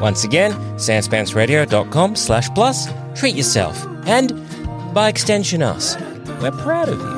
Once again, sanspantsradio.com slash plus. Treat yourself. And, by extension, us. We're proud of you.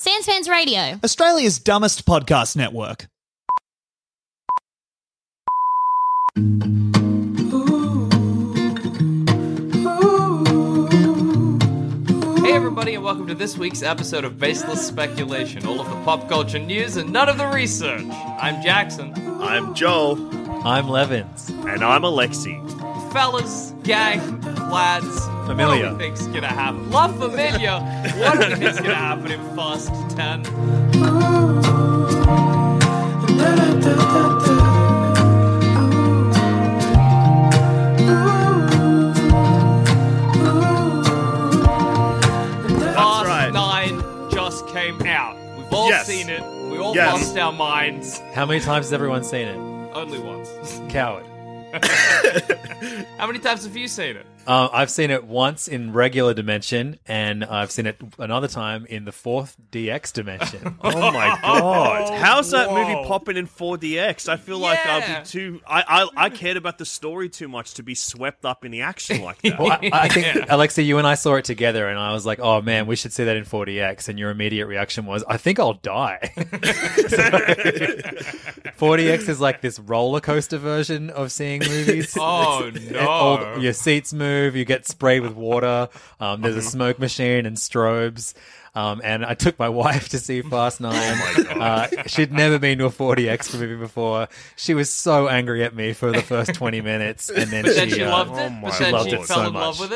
Sanspants Radio. Australia's dumbest podcast network. Hey everybody, and welcome to this week's episode of Baseless Speculation. All of the pop culture news and none of the research. I'm Jackson. I'm Joel. I'm Levins. And I'm Alexi. Fellas, gang, lads, Familiar. What do you think's gonna happen? La Familia. what do you think's gonna happen in Fast 10? Fast right. 9 just came out. We've all Yes. seen it. We all Yes. lost our minds. How many times has everyone seen it? Only once. Coward. How many times have you seen it? Uh, I've seen it once in regular dimension, and I've seen it another time in the fourth DX dimension. Oh my god! How's that whoa. movie popping in 4DX? I feel like I'll be too. I, I I cared about the story too much to be swept up in the action like that. well, I, I think Alexia, you and I saw it together, and I was like, "Oh man, we should see that in 4DX." And your immediate reaction was, "I think I'll die." 4DX is like this roller coaster version of seeing movies. Oh, It's- no. all- your seats move, you get sprayed with water. Um, there's a smoke machine and strobes. Um, and I took my wife to see Fast Nine. Uh, she'd never been to a 4DX movie before. She was so angry at me for the first 20 minutes, and then But she then she uh, loved it. oh my but then loved she it fell so in love much.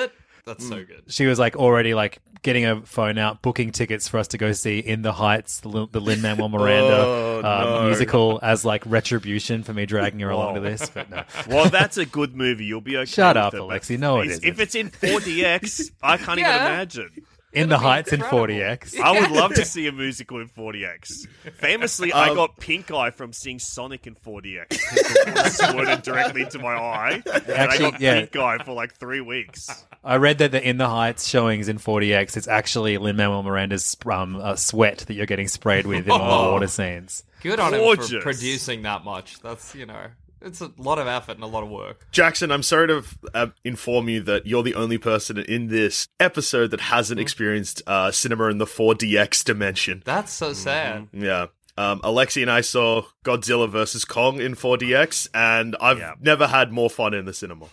With it. That's so good. she was like already like getting her phone out, booking tickets for us to go see In the Heights, the, Lin- the Lin Manuel Miranda Oh, um, no. musical, as like retribution for me dragging her along to this. But no, well, that's a good movie. You'll be okay. Shut with up, it, but Alexi. No, it if- isn't. If it's in 4DX, I can't Yeah. even imagine. In the be Heights incredible. in 4DX. I would love to see a musical in 4DX. Famously, I got pink eye from seeing Sonic in 4DX. The water squirted directly into my eye, and I Actually, got yeah. pink eye for like three weeks. I read that the In the Heights showings in 40X, it's actually Lin Manuel Miranda's um, uh, sweat that you're getting sprayed with in all the Oh. water scenes. Good on him Gorgeous. for producing that much. That's you know, it's a lot of effort and a lot of work. Jackson, I'm sorry to uh, inform you that you're the only person in this episode that hasn't Mm-hmm. experienced uh, cinema in the 4DX dimension. That's so sad. Yeah. Um, Alexi and I saw Godzilla vs. Kong in 4DX, and I've Yeah. never had more fun in the cinema.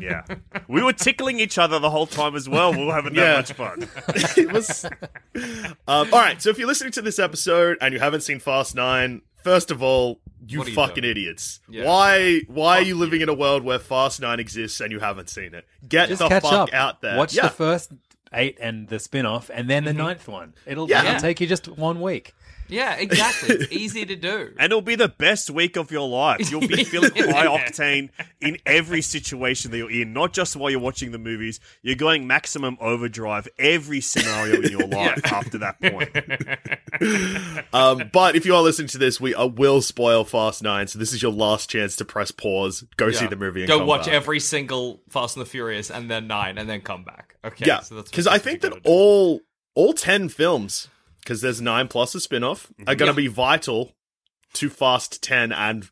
Yeah. We were tickling each other the whole time as well. We were having that Yeah. much fun. it was. um, all right, so if you're listening to this episode and you haven't seen Fast Nine, first of all, you What are you fucking doing? idiots. Yeah. Why? Why are you living in a world where Fast Nine exists and you haven't seen it? Get Just the catch fuck up. out there. Watch yeah. the first eight and the spin off, and then the ninth one. It'll, Yeah. it'll take you just one week. Yeah, exactly. It's easy to do. And it'll be the best week of your life. You'll be feeling high octane in every situation that you're in, not just while you're watching the movies. You're going maximum overdrive every scenario in your life after that point. Um, but if you are listening to this, we uh, will spoil Fast Nine, so this is your last chance to press pause, go see the movie, and Go come watch back. every single Fast and the Furious, and then nine, and then come back. Okay. Yeah, so that's because I think that do. all all ten films, because there's nine plus a spin off, are mm-hmm. going to Yeah. be vital to Fast Ten, and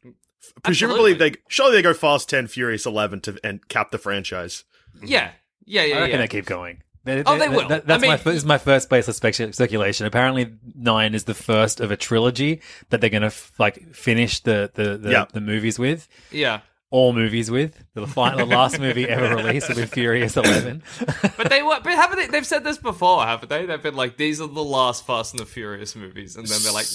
presumably Absolutely. they surely they go Fast Ten, Furious Eleven to and cap the franchise. Yeah. Yeah, yeah, I reckon yeah. they keep going. They- Oh, they will. that- that's I my mean- fir- this is my first baseless spec- speculation. Apparently, nine is the first of a trilogy that they're going to f- like finish the the the, Yeah. the movies with. Yeah. All movies with the final, the last movie ever released will be Furious Eleven. But they were, but haven't they? They've said this before, haven't they? They've been like, these are the last Fast and the Furious movies, and then they're like,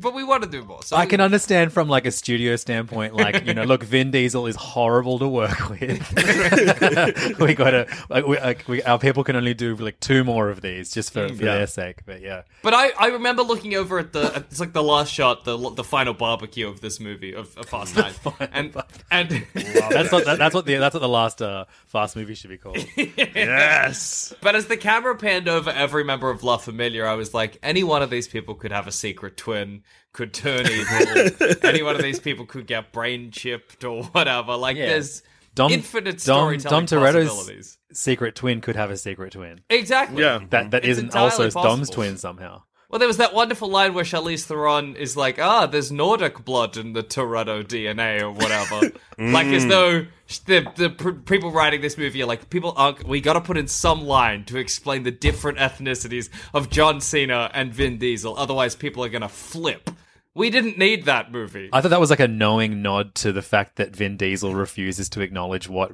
but we want to do more. So I can understand from like a studio standpoint, like you know, look, Vin Diesel is horrible to work with. we gotta, like, we, like, we, our people can only do like two more of these just for, for Yeah. their sake. But yeah, But I, I remember looking over at the it's like the last shot, the the final barbecue of this movie of, of Fast Nine, and and that's what that, that's what the that's what the last uh, fast movie should be called. yes. but as the camera panned over every member of La Familia, I was like, any one of these people could have a secret twin, could turn evil. any one of these people could get brain chipped or whatever. Like Yeah. there's Dom, infinite Dom, storytelling Dom Toretto's secret twin could have a secret twin. Exactly. Yeah. That that It's isn't entirely also Dom's twin somehow. Well, there was that wonderful line where Charlize Theron is like, "Ah, there's Nordic blood in the Toretto DNA or whatever." Like as though the the pr- people writing this movie are like, people aren't. We got to put in some line to explain the different ethnicities of John Cena and Vin Diesel. Otherwise, people are gonna flip. We didn't need that movie. I thought that was like a knowing nod to the fact that Vin Diesel refuses to acknowledge what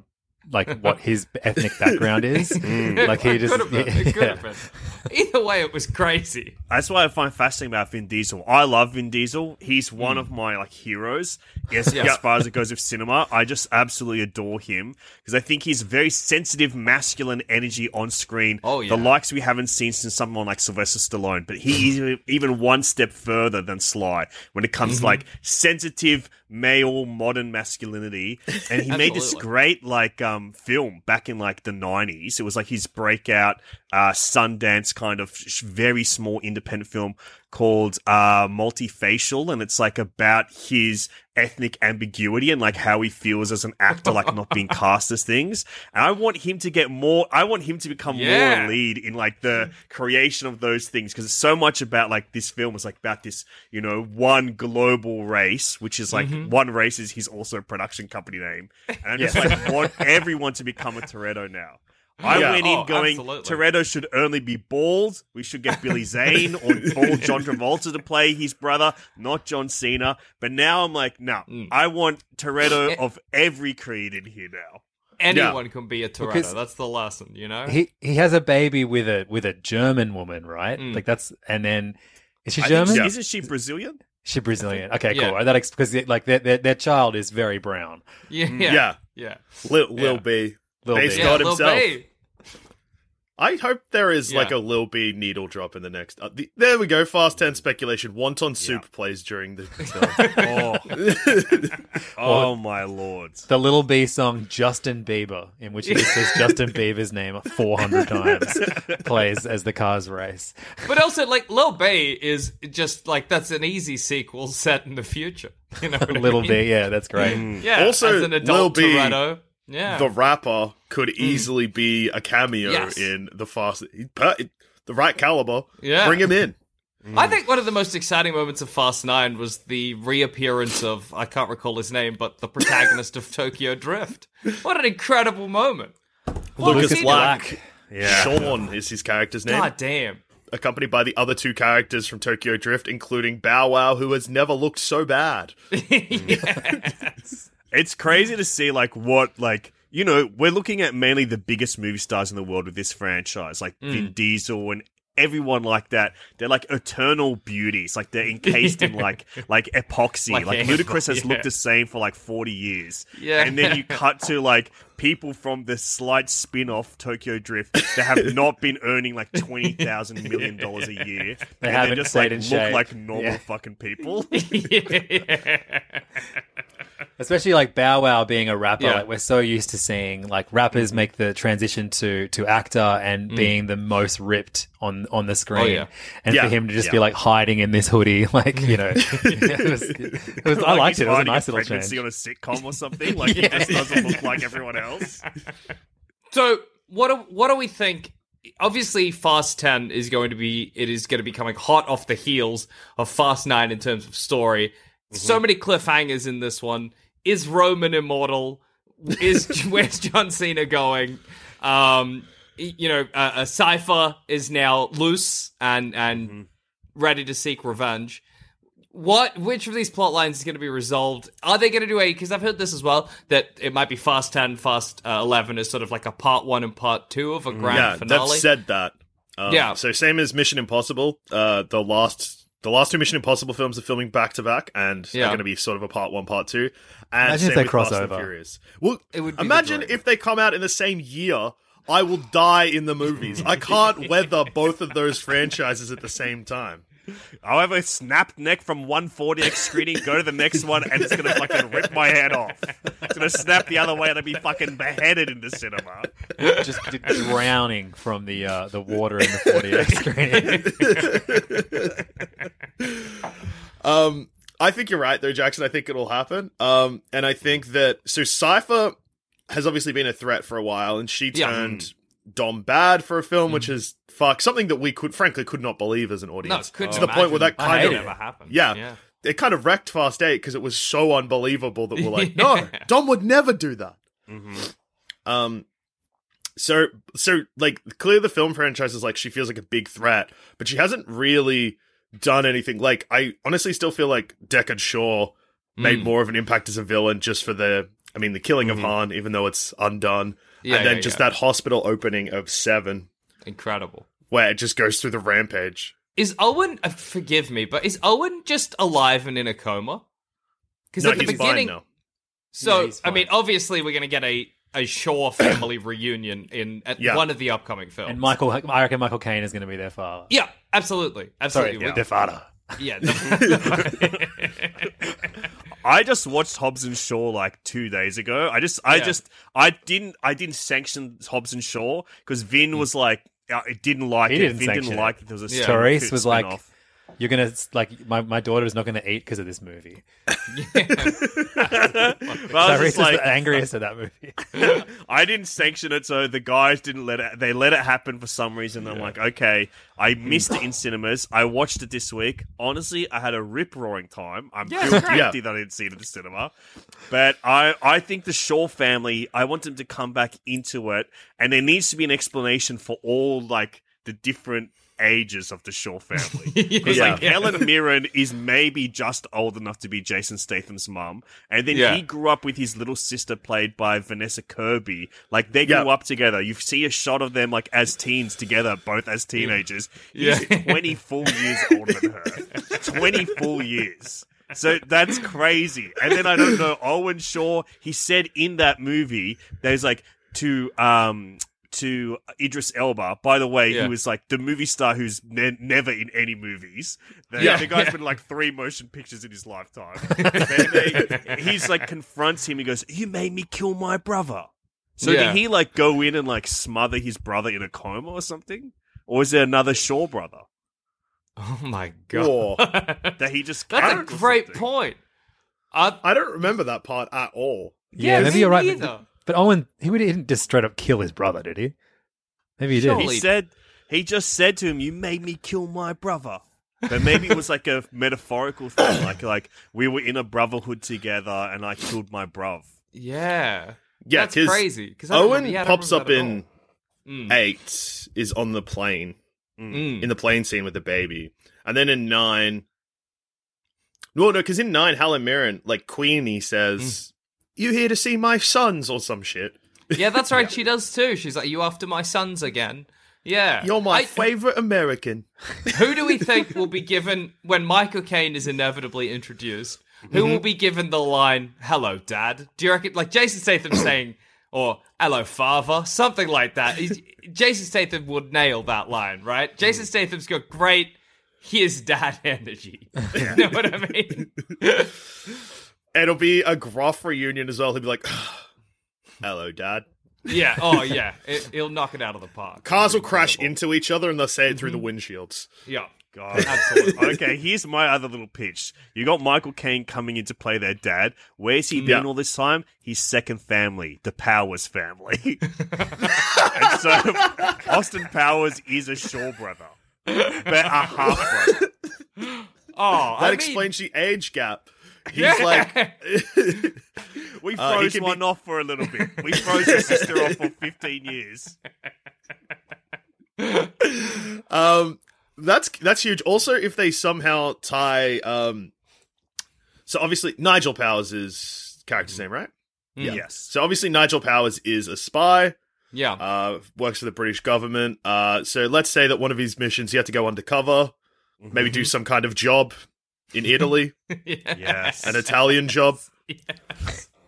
like what his ethnic background is. like he just could have been. It could yeah. have been. Either way, it was crazy. That's why I find fascinating about Vin Diesel. I love Vin Diesel. He's one of my like heroes. Yes, Yeah. as far as it goes with cinema, I just absolutely adore him because I think he's very sensitive, masculine energy on screen. Oh, yeah. the likes we haven't seen since someone like Sylvester Stallone. But he is even- even one step further than Sly when it comes Mm-hmm. to like sensitive male modern masculinity. And he made this great like um film back in like the 90s. It was like his breakout uh Sundance kind of sh- very small independent film called uh Multifacial and it's like about his ethnic ambiguity and like how he feels as an actor like not being cast as things. And I want him to get more I want him to become Yeah. more a lead in like the creation of those things because it's so much about like this film is like about this, you know, one global race, which is like one race is his also a production company name. And I just like want everyone to become a Toretto now. I Yeah. went in Oh, going, absolutely. Toretto should only be bald. We should get Billy Zane or bald John Travolta to play his brother, not John Cena. But now I'm like, no, Mm. I want. Toretto of every creed in here now. Anyone can be a Toretto. Because- That's the lesson, you know. he he has a baby with a with a German woman, right? Mm. Like that's and then is she German? she- Isn't she Brazilian? She Brazilian. Okay, Yeah. cool. That because like their, their their child is very brown. yeah, Yeah. yeah, yeah. Lil, Lil Yeah. B. Lil Based B. Yeah, God Lil himself. B. I hope there is like a Lil B needle drop in the next. Uh, the, there we go. Fast ten speculation. Wonton soup plays during the film. Oh, oh my lord. The Little B song Justin Bieber, in which he says Justin Bieber's name four hundred times, plays as the cars race. But also, like Lil B is just like that's an easy sequel set in the future. You know, what I Little mean? B, yeah, that's great. Yeah. Also, as an adult Lil B, Toretto. Yeah. the rapper could hmm. easily be a cameo Yes. in the Fast. The right caliber. Yeah. Bring him in. I think one of the most exciting moments of Fast Nine was the reappearance of I can't recall his name, but the protagonist of Tokyo Drift. What an incredible moment! What was Lucas Black. Yeah. Sean is his character's name. God damn. Accompanied by the other two characters from Tokyo Drift, including Bow Wow, who has never looked so bad. yes. It's crazy to see like what like you know we're looking at mainly the biggest movie stars in the world with this franchise, like Vin mm. Diesel and everyone like that. They're like eternal beauties. Like they're encased in like like epoxy. Like Like, Ludacris has yeah. looked the same for like forty years. Yeah. and then you cut to like people from the slight spin-off Tokyo Drift that have not been earning like twenty thousand million dollars a year. They and haven't just like look shape. like normal Yeah. fucking people. Especially like Bow Wow being a rapper, Yeah. like we're so used to seeing like rappers Mm-hmm. make the transition to to actor and being the most ripped on on the screen, Mm. Oh, yeah. and Yeah, for him to just yeah. be like hiding in this hoodie, like you know, it was, it was, I liked it. It was a hiding nice little pregnancy change. on a sitcom or something. Like he just doesn't look like everyone else. So what do, what do we think? Obviously, Fast Ten is going to be it is going to be coming hot off the heels of Fast Nine in terms of story. So many cliffhangers in this one. Is Roman immortal? Is where's John Cena going? Um, you know, uh, a Cipher is now loose and and ready to seek revenge. What? Which of these plot lines is going to be resolved? Are they going to do a? Because I've heard this as well that it might be Fast Ten, Fast uh, Eleven is sort of like a part one and part two of a grand yeah, finale. they've said that. Um, Yeah. So same as Mission Impossible. Uh, the last the last two Mission Impossible films are filming back to back, and Yeah. they're going to be sort of a part one, part two. And Imagine if they cross Fast and over. Furious. Well, It would be imagine if they come out in the same year. I will die in the movies. I can't weather both of those franchises at the same time. However, snapped neck from one 4DX screening, go to the next one, and it's gonna fucking rip my head off. It's gonna snap the other way, and I'll be fucking beheaded in the cinema. just d- drowning from the uh, the water in the 4DX screening. Um, I think you're right, though, Jackson. I think it'll happen. Um, and I think that so Cipher has obviously been a threat for a while, and she Yeah. turned Dom bad for a film, which is fuck something that we could frankly could not believe as an no, audience. couldn't to the point where that kind of never happened. yeah, yeah. it kind of wrecked Fast Eight because it was so unbelievable that we're like, no, Dom would never do that. Um, so so like clearly the film franchise is like she feels like a big threat, but she hasn't really done anything. Like I honestly still feel like Deckard Shaw made Mm. more of an impact as a villain just for the I mean the killing of Han, even though it's undone, Yeah, and then yeah, just yeah. that hospital opening of Seven Incredible. where it just goes through the rampage. Is Owen? Uh, forgive me, but is Owen just alive and in a coma? Because No, at the he's beginning, fine now. so Yeah, he's I mean, obviously, we're going to get a a Shaw family reunion in at Yeah. one of the upcoming films. and Michael, I reckon Michael Caine is going to be their father. yeah, absolutely, absolutely. Sorry, absolutely. their father. yeah, the- I just watched Hobbs and Shaw like two days ago. I just, I Yeah. just, I didn't, I didn't sanction Hobbs and Shaw because Vin was like, uh, it didn't like He it. didn't Vin didn't it. like that there was a Yeah. spin- Tyrese was like, spin-off. "You're gonna like my, my daughter is not going to eat because of this movie." But I was Tyrese just is like, the angriest at that movie. I didn't sanction it, so the guys didn't let it. They let it happen for some reason. I'm like, okay, I missed it in cinemas. I watched it this week. Honestly, I had a rip roaring time. I'm Yeah, feel great. guilty that I didn't see it at the cinema, but I I think the Shaw family. I want them to come back into it, and there needs to be an explanation for all like the different ages of the Shaw family. Because like Yeah. Helen Mirren is maybe just old enough to be Jason Statham's mom, and then Yeah. he grew up with his little sister played by Vanessa Kirby. Like they grew Yeah. up together. You see a shot of them like as teens together, both as teenagers. He's Yeah. twenty full years older than her. Twenty full years. So that's crazy. And then I don't know Owen Shaw. He said in that movie, there's like to um to Idris Elba. By the way, Yeah. he was like the movie star who's ne- never in any movies. The, Yeah. the guy's been like three motion pictures in his lifetime. They- they- he's like confronts him. He goes, "You made me kill my brother." So Yeah. did he like go in and like smother his brother in a coma or something? Or is there another Shaw brother oh my god, Or that he just? that's a great point. I, I don't remember that part at all. Yeah, Yeah, maybe me you're right. neither. But, but Owen, he would- he didn't just straight up kill his brother, did he? Maybe he did. Surely. He said he just said to him, "You made me kill my brother." But maybe it was like a metaphorical thing, like like we were in a brotherhood together, and I killed my bruv. yeah, Yeah, that's crazy. Because Owen yeah, I don't pops up in that at all. Mm. eight, is on the plane Mm. in the plane scene with the baby, and then in nine, no, no, because in nine, Helen Mirren, like Queenie says, "You here to see my sons or some shit?" Yeah, that's right. She does too. She's like, "You after my sons again?" Yeah. You're my I- favorite American. Who do we think will be given when Michael Caine is inevitably introduced? Who Mm-hmm. will be given the line "Hello, Dad"? Do you reckon, like Jason Statham saying, or "Hello, Father," something like that? He's, Jason Statham would nail that line, right? Jason Mm. Statham's got great "Here's Dad" energy. you know what I mean? It'll be a gruff reunion as well. He'll be like, "Hello, Dad." Yeah. Oh, yeah. It, he'll knock it out of the park. Cars will crash into each other and they'll say it through the Mm-hmm. windshields. Yeah. God. Absolutely. okay, here's my other little pitch. You got Michael Caine coming in to play their dad. Where's he been Yeah. all this time? His second family, the Powers family. and so Austin Powers is a Shaw brother, but a half brother. Oh, That I mean, explains the age gap. He's Yeah. like, We Uh, froze be- one off for a little bit. We froze his sister off for 15 years. um, that's that's huge. Also, if they somehow tie, um, so obviously Nigel Powers is character's name, right? Yeah. Yes. So obviously Nigel Powers is a spy. Yeah. Uh, works for the British government. Uh, so let's say that one of his missions he had to go undercover, maybe do some kind of job in Italy, Yes. an Italian job.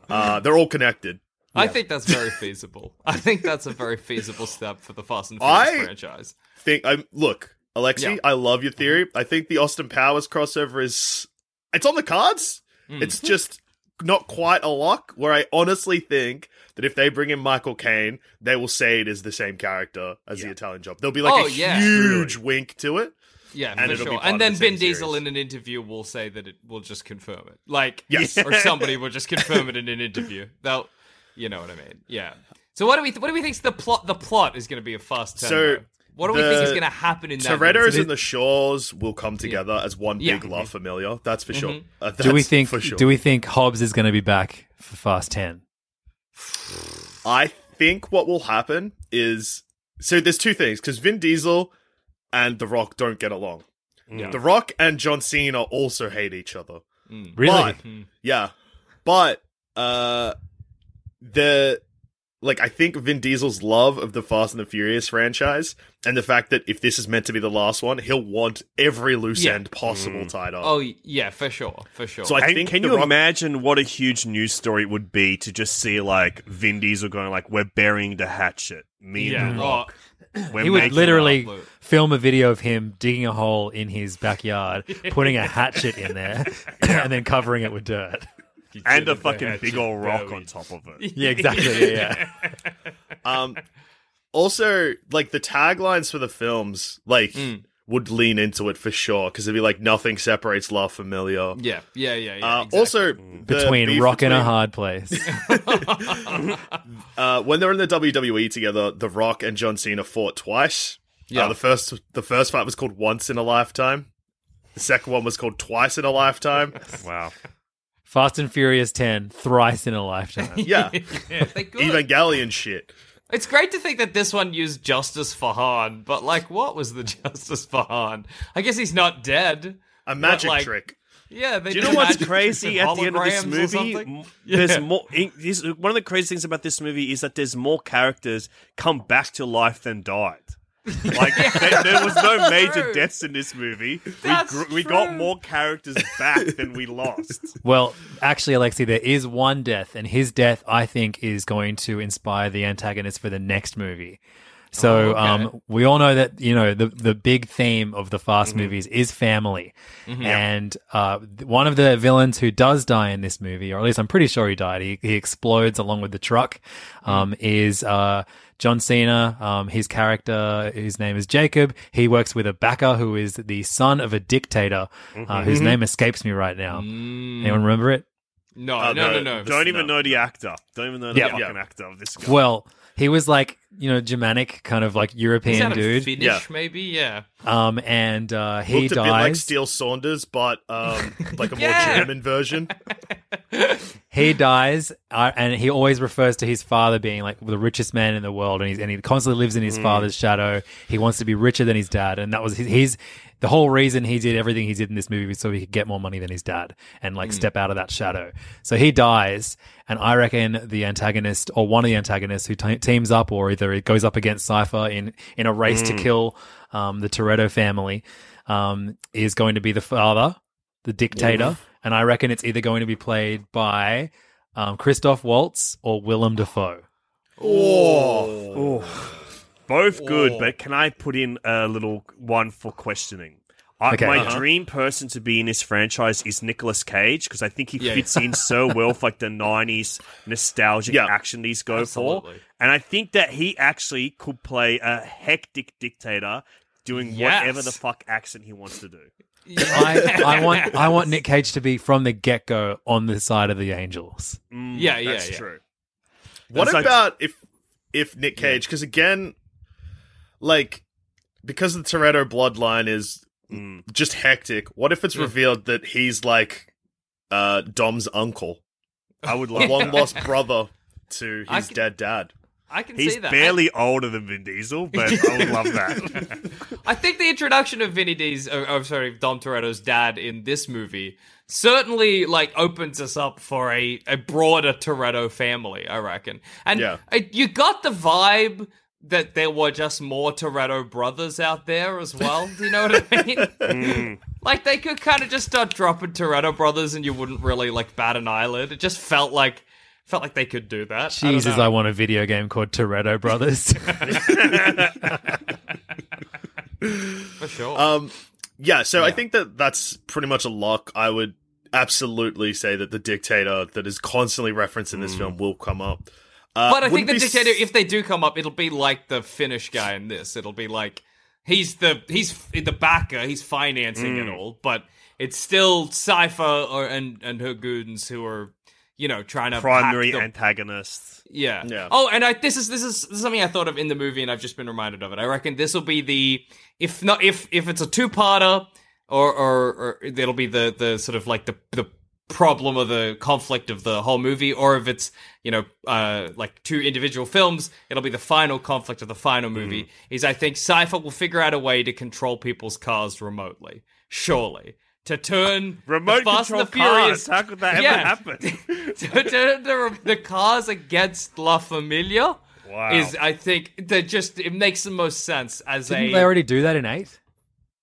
Uh, they're all connected. I think that's very feasible. I think that's a very feasible step for the Fast and Furious I- franchise. think I look, Alexi, Yeah. I love your theory. I think the Austin Powers crossover is it's on the cards. Hmm. It's just not quite a lock. Where I honestly think that if they bring in Michael Caine, they will say it is the same character as the Italian job. There'll be like Oh, a yeah. huge wink to it. Yeah, and for it'll sure. part And then the Vin Diesel series. in an interview will say that it will just confirm it. Like, Yes. or somebody will just confirm it in an interview. They'll, you know what I mean? Yeah. So what do we what do we think's the plot? The plot is going to be a fast turn. So, though? what do we think is going to happen in that? Toretto's movie? and the Shaws will come together as one Yeah. big La Familia. That's for sure. Mm-hmm. Uh, Do we think? For sure. Do we think Hobbs is going to be back for Fast Ten? I think what will happen is so there's two things because Vin Diesel and The Rock don't get along. Yeah. The Rock and John Cena also hate each other. Really? But, yeah, but uh, the like I think Vin Diesel's love of the Fast and the Furious franchise and the fact that if this is meant to be the last one, he'll want every loose Yeah. end possible mm. tied up. Oh yeah, for sure, for sure. So I And think can you Rock- imagine what a huge news story it would be to just see like Vin Diesel going like, "We're burying the hatchet." Me yeah. and The Oh, Rock. We're he would literally film a video of him digging a hole in his backyard, putting a hatchet in there, and then covering it with dirt. And a fucking big old rock on top of it. Yeah, exactly. Yeah, yeah. Um, also, like the taglines for the films, like Mm. would lean into it for sure because it'd be like nothing separates La Familia. Yeah, yeah, yeah, yeah. Uh, exactly. Also, the between beef rock and a hard place. Uh, when they're in the WWE together, The Rock and John Cena fought twice. Yeah. Uh, the first the first fight was called Once in a Lifetime. The second one was called Twice in a Lifetime. Wow. Fast and Furious 10, thrice in a lifetime. Yeah, yeah, they're. Evangelion shit. It's great to think that this one used Justice for Han, but like, what was the Justice for Han? I guess he's not dead. A magic like, trick. Yeah, they Do you know what's magic crazy tricks at the end of this movie? something. M- There's more. in- this- one of the crazy things about this movie is that there's more characters come back to life than died. Like there, there was no major True. deaths in this movie. That's we gr- we got more characters back than we lost. Well, actually, Alexi, there is one death, and his death, I think, is going to inspire the antagonist for the next movie. So, Oh, okay. um, we all know that you know the the big theme of the Fast Mm-hmm. movies is family, and uh, one of the villains who does die in this movie, or at least I'm pretty sure he died, he, he explodes along with the truck, Mm. um, is uh, John Cena. Um, his character, his name is Jacob. He works with a backer who is the son of a dictator, Mm-hmm. uh, whose name escapes me right now. Mm. Anyone remember it? No, Oh, no, no, no. no. Don't even no. know the actor. Don't even know the Yeah. fucking Yeah. actor of this guy. Well, he was like, you know, Germanic, kind of like European that dude. Finnish, Yeah. maybe? Yeah. Um, and uh, he Looked a bit like dies. Steel Saunders, but um, like a more Yeah. German version. he dies, uh, and he always refers to his father being like the richest man in the world, and he's and he constantly lives in his father's shadow. He wants to be richer than his dad, and that was his. his the whole reason he did everything he did in this movie was so he could get more money than his dad and like step out of that shadow. So he dies, and I reckon the antagonist or one of the antagonists who te- teams up or either it goes up against Cipher in in a race to kill um, the Toretto family um, is going to be the father, the dictator, and I reckon it's either going to be played by um, Christoph Waltz or Willem Dafoe. Both good, but can I put in a little one for questioning? I, Okay. my Uh-huh. dream person to be in this franchise is Nicolas Cage because I think he Yeah. fits in so well with like the '90s nostalgic Yeah. action these go Absolutely. for, and I think that he actually could play a hectic dictator doing Yes. whatever the fuck accent he wants to do. I, I want I want Nick Cage to be from the get go on the side of the Angels. Mm, Yeah, yeah, that's yeah. true. What That's like- about if if Nick Cage? Because again, like because the Toretto bloodline is Mm. just hectic. What if it's Yeah. revealed that he's like uh Dom's uncle, I would love long lost brother to his can- dead dad? I can He's see that. He's barely older than Vin Diesel, but I would love that. I think the introduction of Vinny D's, oh, oh, sorry, Dom Toretto's dad in this movie certainly like opens us up for a, a broader Toretto family. I reckon, and Yeah. uh, you got the vibe that there were just more Toretto brothers out there as well. Do you know what I mean? Mm. Like they could kind of just start dropping Toretto brothers, and you wouldn't really like bat an eyelid. It just felt like felt like they could do that. I don't Jesus, know. I want a video game called Toretto Brothers. for sure. Um, yeah. So I think that that's pretty much a lock. I would absolutely say that the dictator that is constantly referenced in this film will come up. Uh, But I think the dictator, s- if they do come up, it'll be like the Finnish guy in this. It'll be like he's the he's the backer, he's financing Mm. it all, but it's still Cipher or and and her goons who are you know trying to Primary the, antagonists. yeah. Yeah. Oh, and I this is this is this is something I thought of in the movie, and I've just been reminded of it. I reckon this will be the if not if if it's a two parter, or, or or it'll be the the sort of like the the problem or the conflict of the whole movie, or if it's you know uh like two individual films, it'll be the final conflict of the final movie. Is I think Cipher will figure out a way to control people's cars remotely, surely. To turn Remote the Fast control and the Furious, cars. How could that ever Yeah. happen? to turn the, the cars against La Familia Wow. is, I think, that just it makes the most sense as Didn't a. they already do that in eight?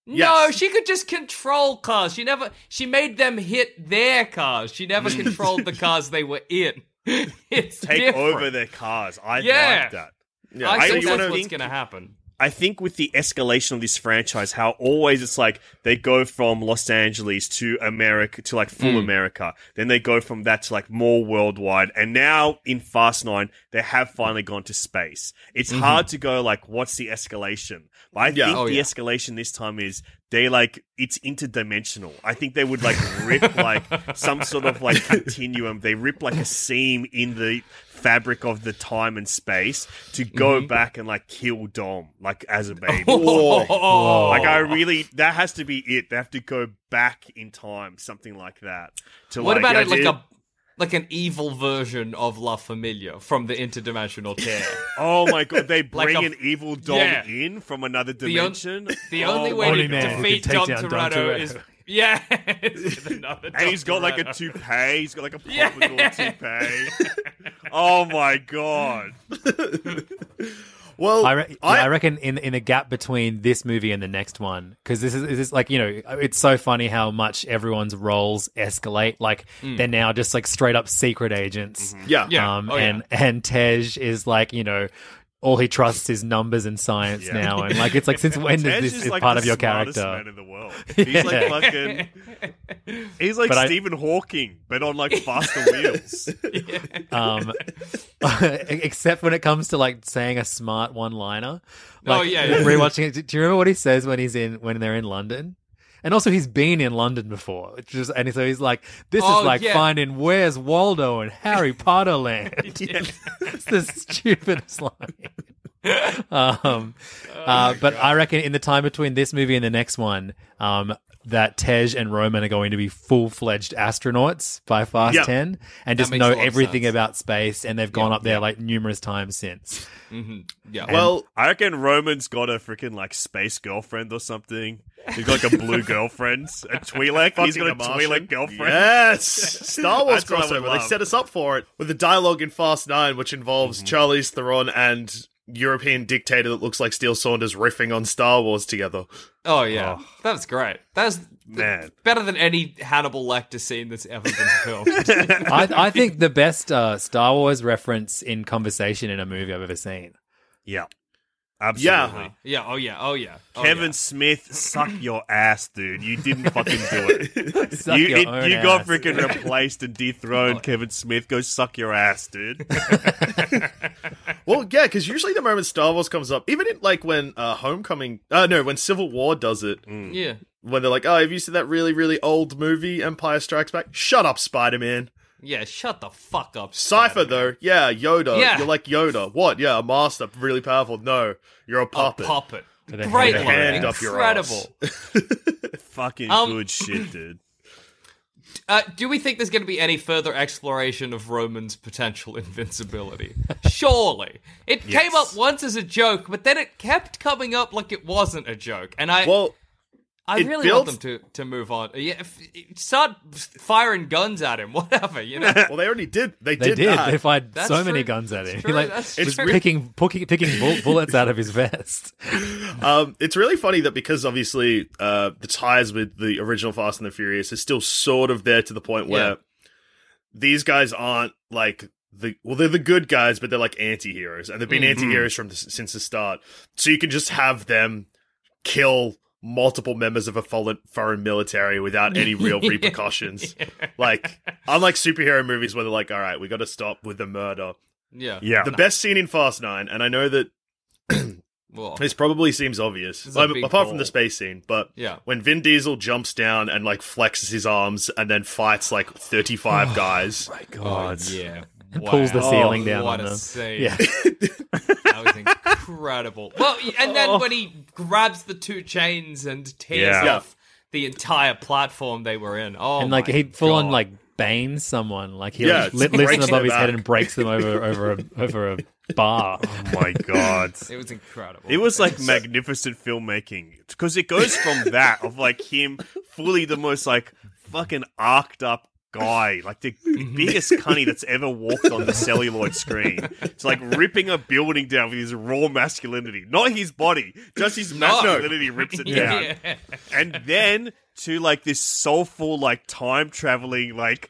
No, Yes. she could just control cars. She never. She made them hit their cars. She never controlled the cars they were in. It's Take different. over their cars. I Yeah. like that. Yeah, I, I think do that's wanna what's going to happen. I think with the escalation of this franchise, how always it's like they go from Los Angeles to America to like full hmm. America, then they go from that to like more worldwide, and now in Fast Nine they have finally gone to space. It's mm-hmm. hard to go like what's the escalation, but I Yeah. think Oh, the yeah. escalation this time is they like it's interdimensional. I think they would like rip like some sort of like continuum. They rip like a seam in the fabric of the time and space to go mm-hmm. back and like kill Dom like as a baby. Oh, Like I really, that has to be it. They have to go back in time, something like that. To what like, about it like a like an evil version of La Familia from the interdimensional tear? Oh my god, they Like bring a- an evil Dom Yeah. in from another The on- dimension. The Oh only way to man defeat can take Dom down Toretto Toretto. is yeah, it's another And he's got like a Toretto. toupee. He's got like a Yeah. pompadour toupee. oh my god. Well, I, re- yeah, I reckon in in the gap between this movie and the next one, because this is this is like you know it's so funny how much everyone's roles escalate. Like they're now just like straight up secret agents. yeah, Yeah. Um, Oh, yeah. and and Tej is like you know all he trusts is numbers and science Yeah. now, and like it's like since when is Tej this is is like part the of your smartest character? man in the world. He's like Yeah. fucking. He's like But I- Stephen Hawking, but on like faster wheels. um, except when it comes to like saying a smart one-liner. Oh, Like, yeah, yeah. Rewatching it, do you remember what he says when he's in when they're in London? And also, he's been in London before, which is, and so he's like, "This Oh, is like yeah. finding Where's Waldo in Harry Potter Land." it's the stupidest line. um, uh, but I reckon in the time between this movie and the next one, um, that Tej and Roman are going to be full fledged astronauts by Fast Yeah. 10 and just know a lot of everything sense. about space. And they've gone up there like numerous times since. Yeah. Well, I reckon Roman's got a freaking like space girlfriend or something. He's got like a blue girlfriend, a Twi'lek. He's got a fucking Martian. Twi'lek girlfriend. Yes, Star Wars That's what I would crossover. They set us up for it with the dialogue in Fast Nine, which involves Mm-hmm. Charlize Theron and European dictator that looks like Steel Saunders riffing on Star Wars together. oh yeah, that was great. That's Man. better than any Hannibal Lecter scene that's ever been filmed. I, I think the best uh, Star Wars reference in conversation in a movie I've ever seen. Yeah, absolutely. yeah. Oh yeah. Oh yeah. Oh, Kevin yeah. Smith, suck your ass, dude. You didn't fucking do it. Suck you your it- own you got ass. freaking replaced and dethroned. Kevin Smith, go suck your ass, dude. Well, yeah, because usually the moment Star Wars comes up, even in, like when uh, Homecoming, uh, no, when Civil War does it, Yeah. when they're like, "Oh, have you seen that really, really old movie, Empire Strikes Back?" Shut up, Spider Man. Yeah. Shut the fuck up. Cipher Spider-Man. though, yeah, Yoda. Yeah. You're like Yoda. What? Yeah, a master, really powerful. No, you're a A puppet. puppet. A Great line. hand up Incredible. fucking Um, good shit, dude. Uh, do we think there's going to be any further exploration of Roman's potential invincibility? Surely. It came up once as a joke, but then it kept coming up like it wasn't a joke. And I well, I it really want them to, to move on. Yeah, if, start firing guns at him, whatever, you know? well, they already did. They, They did. did. that. They fired That's so many guns at him. That's He like That's was true. picking, picking, picking bullets out of his vest. Um, it's really funny that because obviously uh, the ties with the original Fast and the Furious is still sort of there to the point where Yeah. these guys aren't like the well, they're the good guys, but they're like anti-heroes, and they've been anti-heroes from the, since the start. So you can just have them kill multiple members of a foreign, foreign military without any real repercussions. Like unlike superhero movies where they're like, all right, we got to stop with the murder. Yeah. Yeah. The best scene in Fast Nine, and I know that Well, this probably seems obvious, is a Well, big apart from the space scene. But Yeah. when Vin Diesel jumps down and like flexes his arms and then fights like thirty-five oh guys, oh, my God. yeah. And pulls the Wow. ceiling oh, down What on a them. scene. Yeah. That was incredible. Well, and Oh. then when he grabs the two chains and tears Yeah. off the entire platform they were in. Oh, and like my he full on God. like banes someone. Like he Yeah, like, it's li- lifts them breaks above their his head back. and breaks them over over a over a bar. Oh my god. It was incredible. It was like magnificent filmmaking because it goes from that of like him fully the most like fucking arced up guy, like the mm-hmm. biggest cunny that's ever walked on the celluloid screen. It's like ripping a building down with his raw masculinity, not his body, just his masculinity rips it down. yeah. And then to like this soulful like time traveling like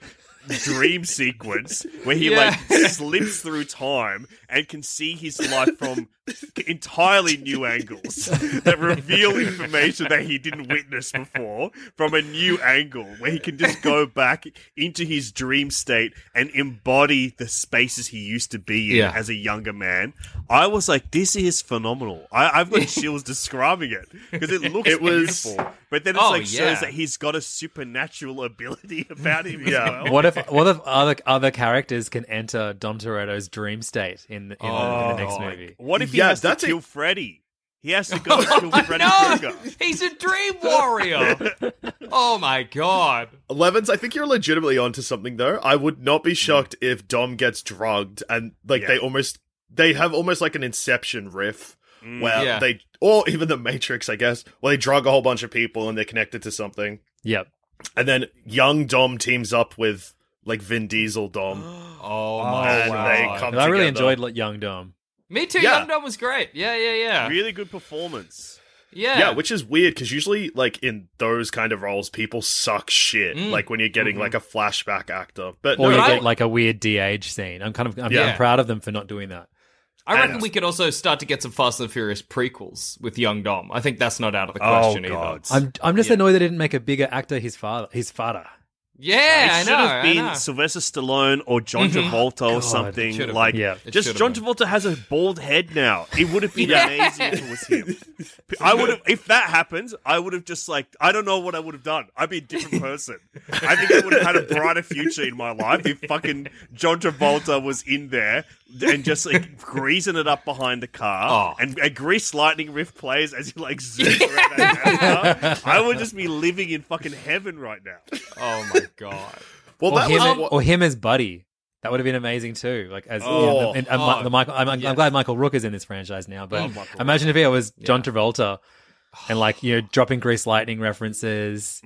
dream sequence where he Yeah. like slips through time and can see his life from entirely new angles that reveal information that he didn't witness before from a new angle where he can just go back into his dream state and embody the spaces he used to be in Yeah. as a younger man. I was like, this is phenomenal. I, I've got chills describing it because it looks It was- beautiful. But then it's Oh, like yeah. shows that he's got a supernatural ability about him Yeah. as well. What if what if other other characters can enter Dom Toretto's dream state in, in, in the oh, next movie? What if he Yeah, has to that's a- kill Freddy? He has to go kill oh, Freddy no, Krueger. he's a dream warrior. oh my god. Levins, I think you're legitimately onto something though. I would not be hmm. shocked if Dom gets drugged and like Yeah. they almost they have almost like an Inception riff hmm. where Yeah. they or even the Matrix, I guess, where they drug a whole bunch of people and they're connected to something, Yep. and then young Dom teams up with like Vin Diesel Dom. Oh my and they god. come I really enjoyed like, Young Dom. Me too. Yeah. Young Dom was great. Yeah, yeah, yeah. Really good performance. Yeah. Yeah, which is weird because usually, like in those kind of roles, people suck shit. Mm. Like when you're getting like a flashback actor, but Or no, you I- get like a weird de-age scene. I'm kind of I'm, Yeah. I'm proud of them for not doing that. I reckon And- we could also start to get some Fast and the Furious prequels with Young Dom. I think that's not out of the Oh, question either. I'm I'm just Yeah. annoyed they didn't make a bigger actor his father his father. Yeah, it I should know. have been. Sylvester Stallone or John mm-hmm. Travolta or Should something like. Yeah. Just John been. Travolta has a bald head now. It would have been Yeah. amazing if it was him. I would have, if that happens, I would have just like, I don't know what I would have done. I'd be a different person. I think I would have had a brighter future in my life if fucking John Travolta was in there and just like greasing it up behind the car Oh. and a grease lightning riff plays as he like zooms around that NASCAR. I would just be living in fucking heaven right now. Oh my god. Well, or that him, was what, or him as Buddy. That would have been amazing too. Like as Oh. yeah, the, and, Oh, the Michael, I'm, I'm glad Michael Rooker is in this franchise now. But Oh, imagine if it was John Travolta and like you know dropping Grease Lightning references.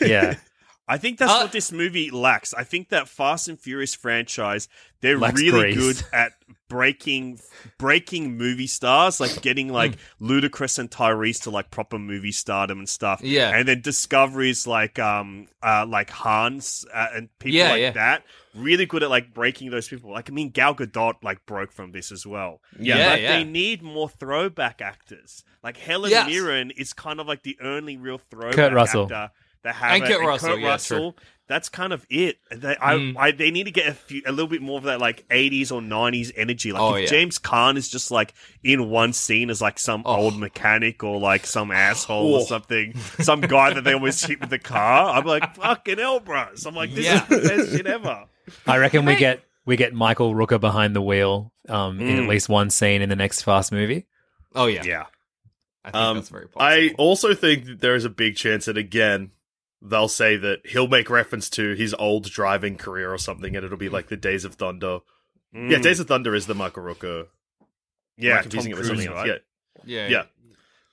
Yeah, I think that's Uh, what this movie lacks. I think that Fast and Furious franchise, they're really grease. good at breaking breaking movie stars, like getting like Hmm. Ludacris and Tyrese to like proper movie stardom and stuff. Yeah. And then discoveries like um uh like Hans uh, and people Yeah, like yeah. that. Really good at like breaking those people. Like I mean Gal Gadot like broke from this as well. Yeah, but yeah. they need more throwback actors. Like Helen Yes. Mirren is kind of like the only real throwback Kurt Russell. actor they have And it. Kurt Russell, Kurt Russell, that's kind of it. They, Mm. I, they need to get a, few, a little bit more of that like '80s or '90s energy. Like Oh, if yeah. James Caan is just like in one scene as like some Oh. old mechanic or like some asshole or Oh. something, some guy that they always hit with the car. I'm like, fucking hell, bros. I'm like, this Yeah. is the best shit ever. I reckon we get we get Michael Rooker behind the wheel um, in Mm. at least one scene in the next Fast movie. Oh yeah. Yeah. I think Um, that's very possible. I also think that there is a big chance that again they'll say that he'll make reference to his old driving career or something, and it'll be like the Days of Thunder. Yeah, Mm. Days of Thunder is the Michael Rooker. yeah, Am I Tom confusing it with Cruise, something else? right? Yeah, yeah. yeah.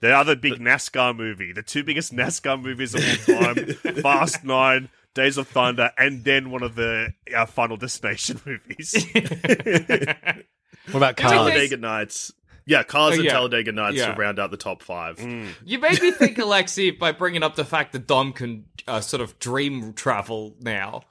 The other big NASCAR movie, the two biggest NASCAR movies of all time, Fast Nine, Days of Thunder, and then one of the uh, Final Destination movies. What about Cars? Talladega Nights. Yeah, Cars and yeah. Talladega Nights Yeah. to round out the top five. You made me think, Alexi, by bringing up the fact that Dom can uh, sort of dream travel now,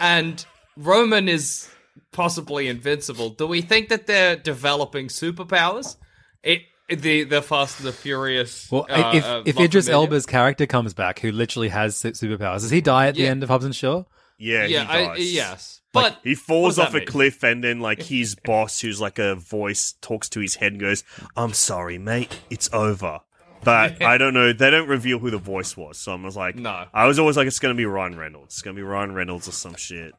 and Roman is possibly invincible. Do we think that they're developing superpowers? It the the Fast and the Furious. Well, uh, if uh, if Idris Elba's character comes back, who literally has superpowers, does he die at the end of Hobbs and Shaw? Yeah, yeah, he I, does. yes, Like, but He falls off a mean? cliff, and then like his boss, who's like a voice, talks to his head and goes, "I'm sorry, mate, it's over." But I don't know. They don't reveal who the voice was, so I was like, No. I was always like, it's gonna be Ryan Reynolds. It's gonna be Ryan Reynolds or some shit.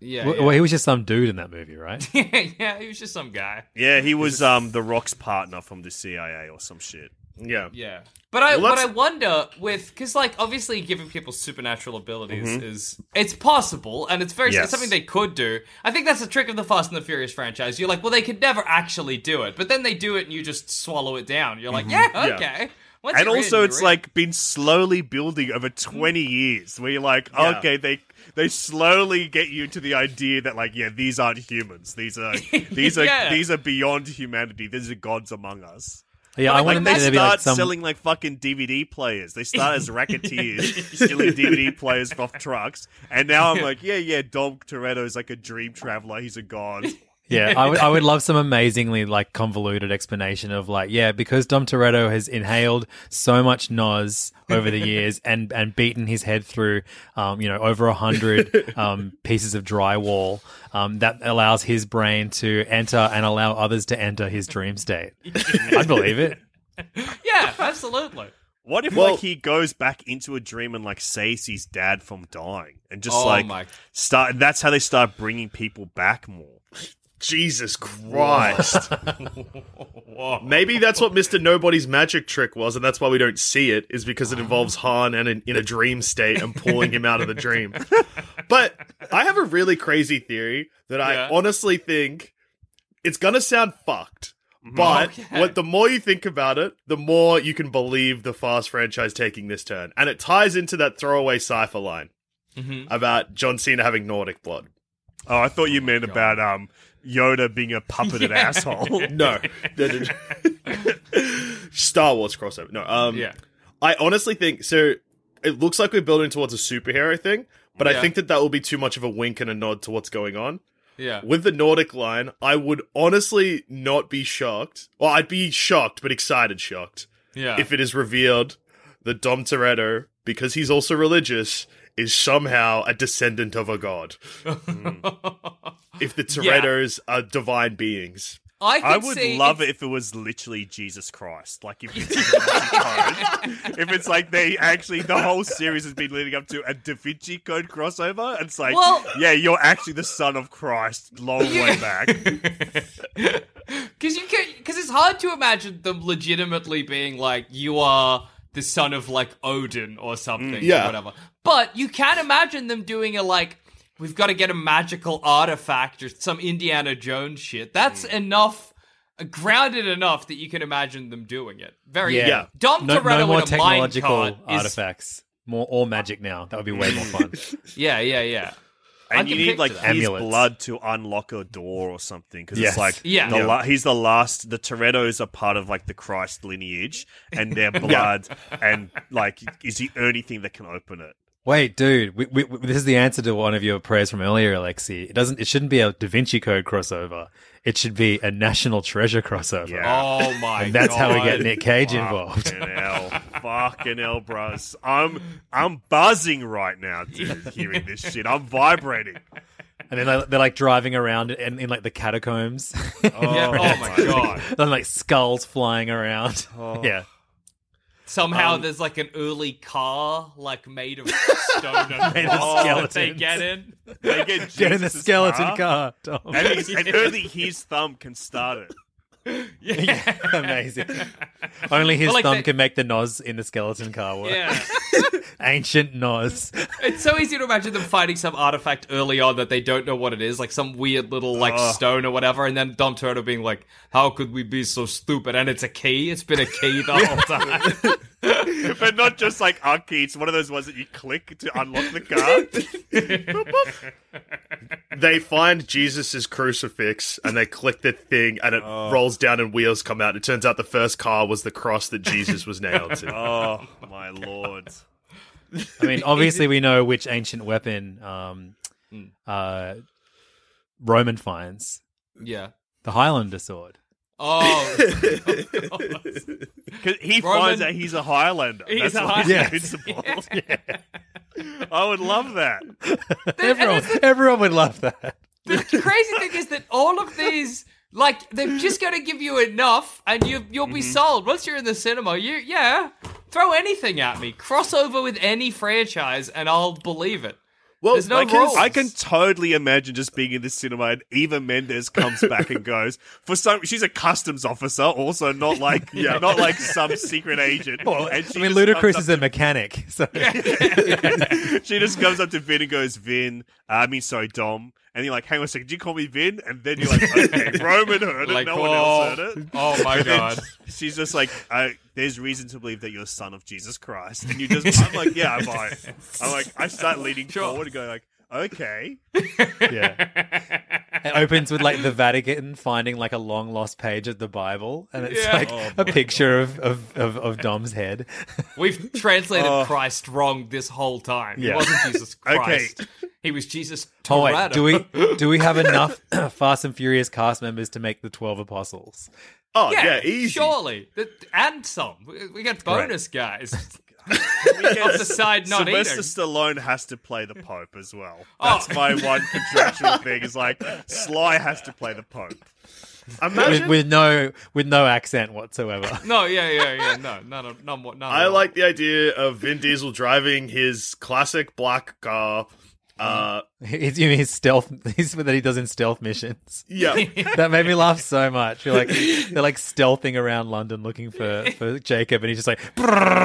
Yeah, Well, yeah. well, he was just some dude in that movie, right? yeah, he was just some guy. Yeah, he was um the Rock's partner from the CIA or some shit. Yeah. Yeah, but I Well, but I wonder with because like obviously giving people supernatural abilities Mm-hmm. is it's possible and it's very Yes. it's something they could do. I think that's the trick of the Fast and the Furious franchise. You're like, well, they could never actually do it, but then they do it and you just swallow it down. You're like, yeah, Mm-hmm. Yeah. okay. Once and you're in, also, it's in. like been slowly building over twenty years. Where you're like, Yeah. okay, they they slowly get you to the idea that like, yeah, these aren't humans. These are these are Yeah. these are beyond humanity. These are gods among us. Yeah, I Like, wanted they there to be start like some. selling like fucking DVD players. They start as racketeers, stealing DVD players off trucks, and now I'm like, yeah, yeah, Dom Toretto's like a dream traveler. He's a god. Yeah, I would, I would love some amazingly like convoluted explanation of like, yeah, because Dom Toretto has inhaled so much nos over the years and and beaten his head through, um, you know, over a hundred um, pieces of drywall, um, that allows his brain to enter and allow others to enter his dream state. I'd believe it. yeah, absolutely. What if Well- like he goes back into a dream and like saves his dad from dying, and just Oh like my- start? That's how they start bringing people back more. Jesus Christ. Maybe that's what Mr. Nobody's magic trick was, and that's why we don't see it, is because it involves Han and in, in a dream state and pulling him out of the dream. But I have a really crazy theory that I Yeah. honestly think it's gonna sound fucked. But Okay. what the more you think about it, the more you can believe the Fast franchise taking this turn. And it ties into that throwaway cipher line Mhm. about John Cena having Nordic blood. Oh, I thought you meant about um Yoda being a puppeted asshole. No. Star Wars crossover. No. Um Yeah. I honestly think so it looks like we're building towards a superhero thing, but I think that that will be too much of a wink and a nod to what's going on. Yeah. With the Nordic line, I would honestly not be shocked. Well, I'd be shocked, but excited shocked Yeah. if it is revealed that Dom Toretto, because he's also religious, is somehow a descendant of a god. if the Torettos are divine beings. I, I would love if- it if it was literally Jesus Christ. Like if it's Code. if it's like they actually the whole series has been leading up to a Da Vinci Code crossover. It's like, Well- yeah, you're actually the son of Christ, long way back. Because you can, because it's hard to imagine them legitimately being like, you are the son of like Odin or something, Yeah. or whatever. But you can imagine them doing a like, we've got to get a magical artifact or some Indiana Jones shit. That's enough. uh, Grounded enough that you can imagine them doing it. Very Yeah. Yeah. Dom No, Toretto no more in a technological minecart is artifacts. More all magic now. That would be way more fun. yeah, yeah, yeah. I And you need like his Amulets. blood to unlock a door or something because Yes. it's like Yeah. the Yeah. la- he's the last. The Torettos are part of like the Christ lineage, and their blood and like is the only thing that can open it. Wait, dude, we, we, we- this is the answer to one of your prayers from earlier, Alexi. It doesn't. It shouldn't be a Da Vinci Code crossover. It should be a National Treasure crossover. Yeah. Oh my god. and that's how we get Nick Cage involved. Fucking hell, fucking hell, bros. I'm I'm buzzing right now, dude. Hearing this shit, I'm vibrating. And then they're, they're like driving around in, in like the catacombs. Yeah, oh, oh my god. and like skulls flying around. Oh. Yeah. Somehow Um, there's like an early car, like made of stone and Made of rock that they skeletons. get in. They get, Get in the Jesus' skeleton car. Tom. and, he's, and only his thumb can start it. Yeah, Amazing. Only his like, thumb they- can make the NOS in the skeleton car work. yeah. Ancient NOS. It's so easy to imagine them finding some artifact early on that they don't know what it is, like some weird little like stone or whatever, and then Dom Toretto being like, "How could we be so stupid?" And it's a key. It's been a key the whole time. but not just like our key. It's one of those ones that you click to unlock the car. They find Jesus's crucifix and they click the thing and it oh. rolls down and wheels come out. It turns out the first car was the cross that Jesus was nailed to. oh my lord! I mean, obviously, we know which ancient weapon um, Hmm. uh, Roman finds yeah. the Highlander sword. Oh, Because he Roman- finds out he's a Highlander. He's That's a why he's Highlander. invincible. I would love that. Everyone, everyone would love that. the crazy thing is that all of these, like, they're just going to give you enough, and you you'll be sold. Once you're in the cinema, you yeah, throw anything at me, crossover with any franchise, and I'll believe it. Well, There's no I can- rules. I can totally imagine just being in the cinema and Eva Mendes comes back and goes for some. She's a customs officer, also not like Yeah. not like some secret agent. Well, And I mean, Ludacris is a mechanic, so up- she just comes up to Vin and goes, "Vin, uh, I mean, sorry, Dom." And you're like, "Hang on a second, did you call me Vin?" And then you're like, "Okay, Roman heard it. Like, no one oh, else heard it." oh my god. She's just like, uh, "There's reason to believe that you're the son of Jesus Christ," and you just, I'm like, "Yeah, I buy it." I'm like, I start leaning forward and going like, "Okay." yeah. It opens with like the Vatican finding like a long lost page of the Bible, and it's Yeah. like Oh, a picture of, of, of, of Dom's head. We've translated oh. Christ wrong this whole time. He Yeah. wasn't Jesus Okay. Christ. He was Jesus Oh Toretto. wait, do we do we have enough Fast and Furious cast members to make the twelve apostles? Oh, Yeah, yeah, easy. surely. Th- And some. We- We got bonus guys. We Off the side, not Sylvester eating. Stallone has to play the Pope as well. Oh. That's my one contractual thing. Is like Sly has to play the Pope. Imagine. With, with no with no accent whatsoever. No, yeah, yeah, yeah. No, none of, none, none I at all. like the idea of Vin Diesel driving his classic black car. Uh, He's you mean his stealth he's that he does in stealth missions. yeah. That made me laugh so much. You're like they're like stealthing around London looking for, for Jacob and he's just like I'm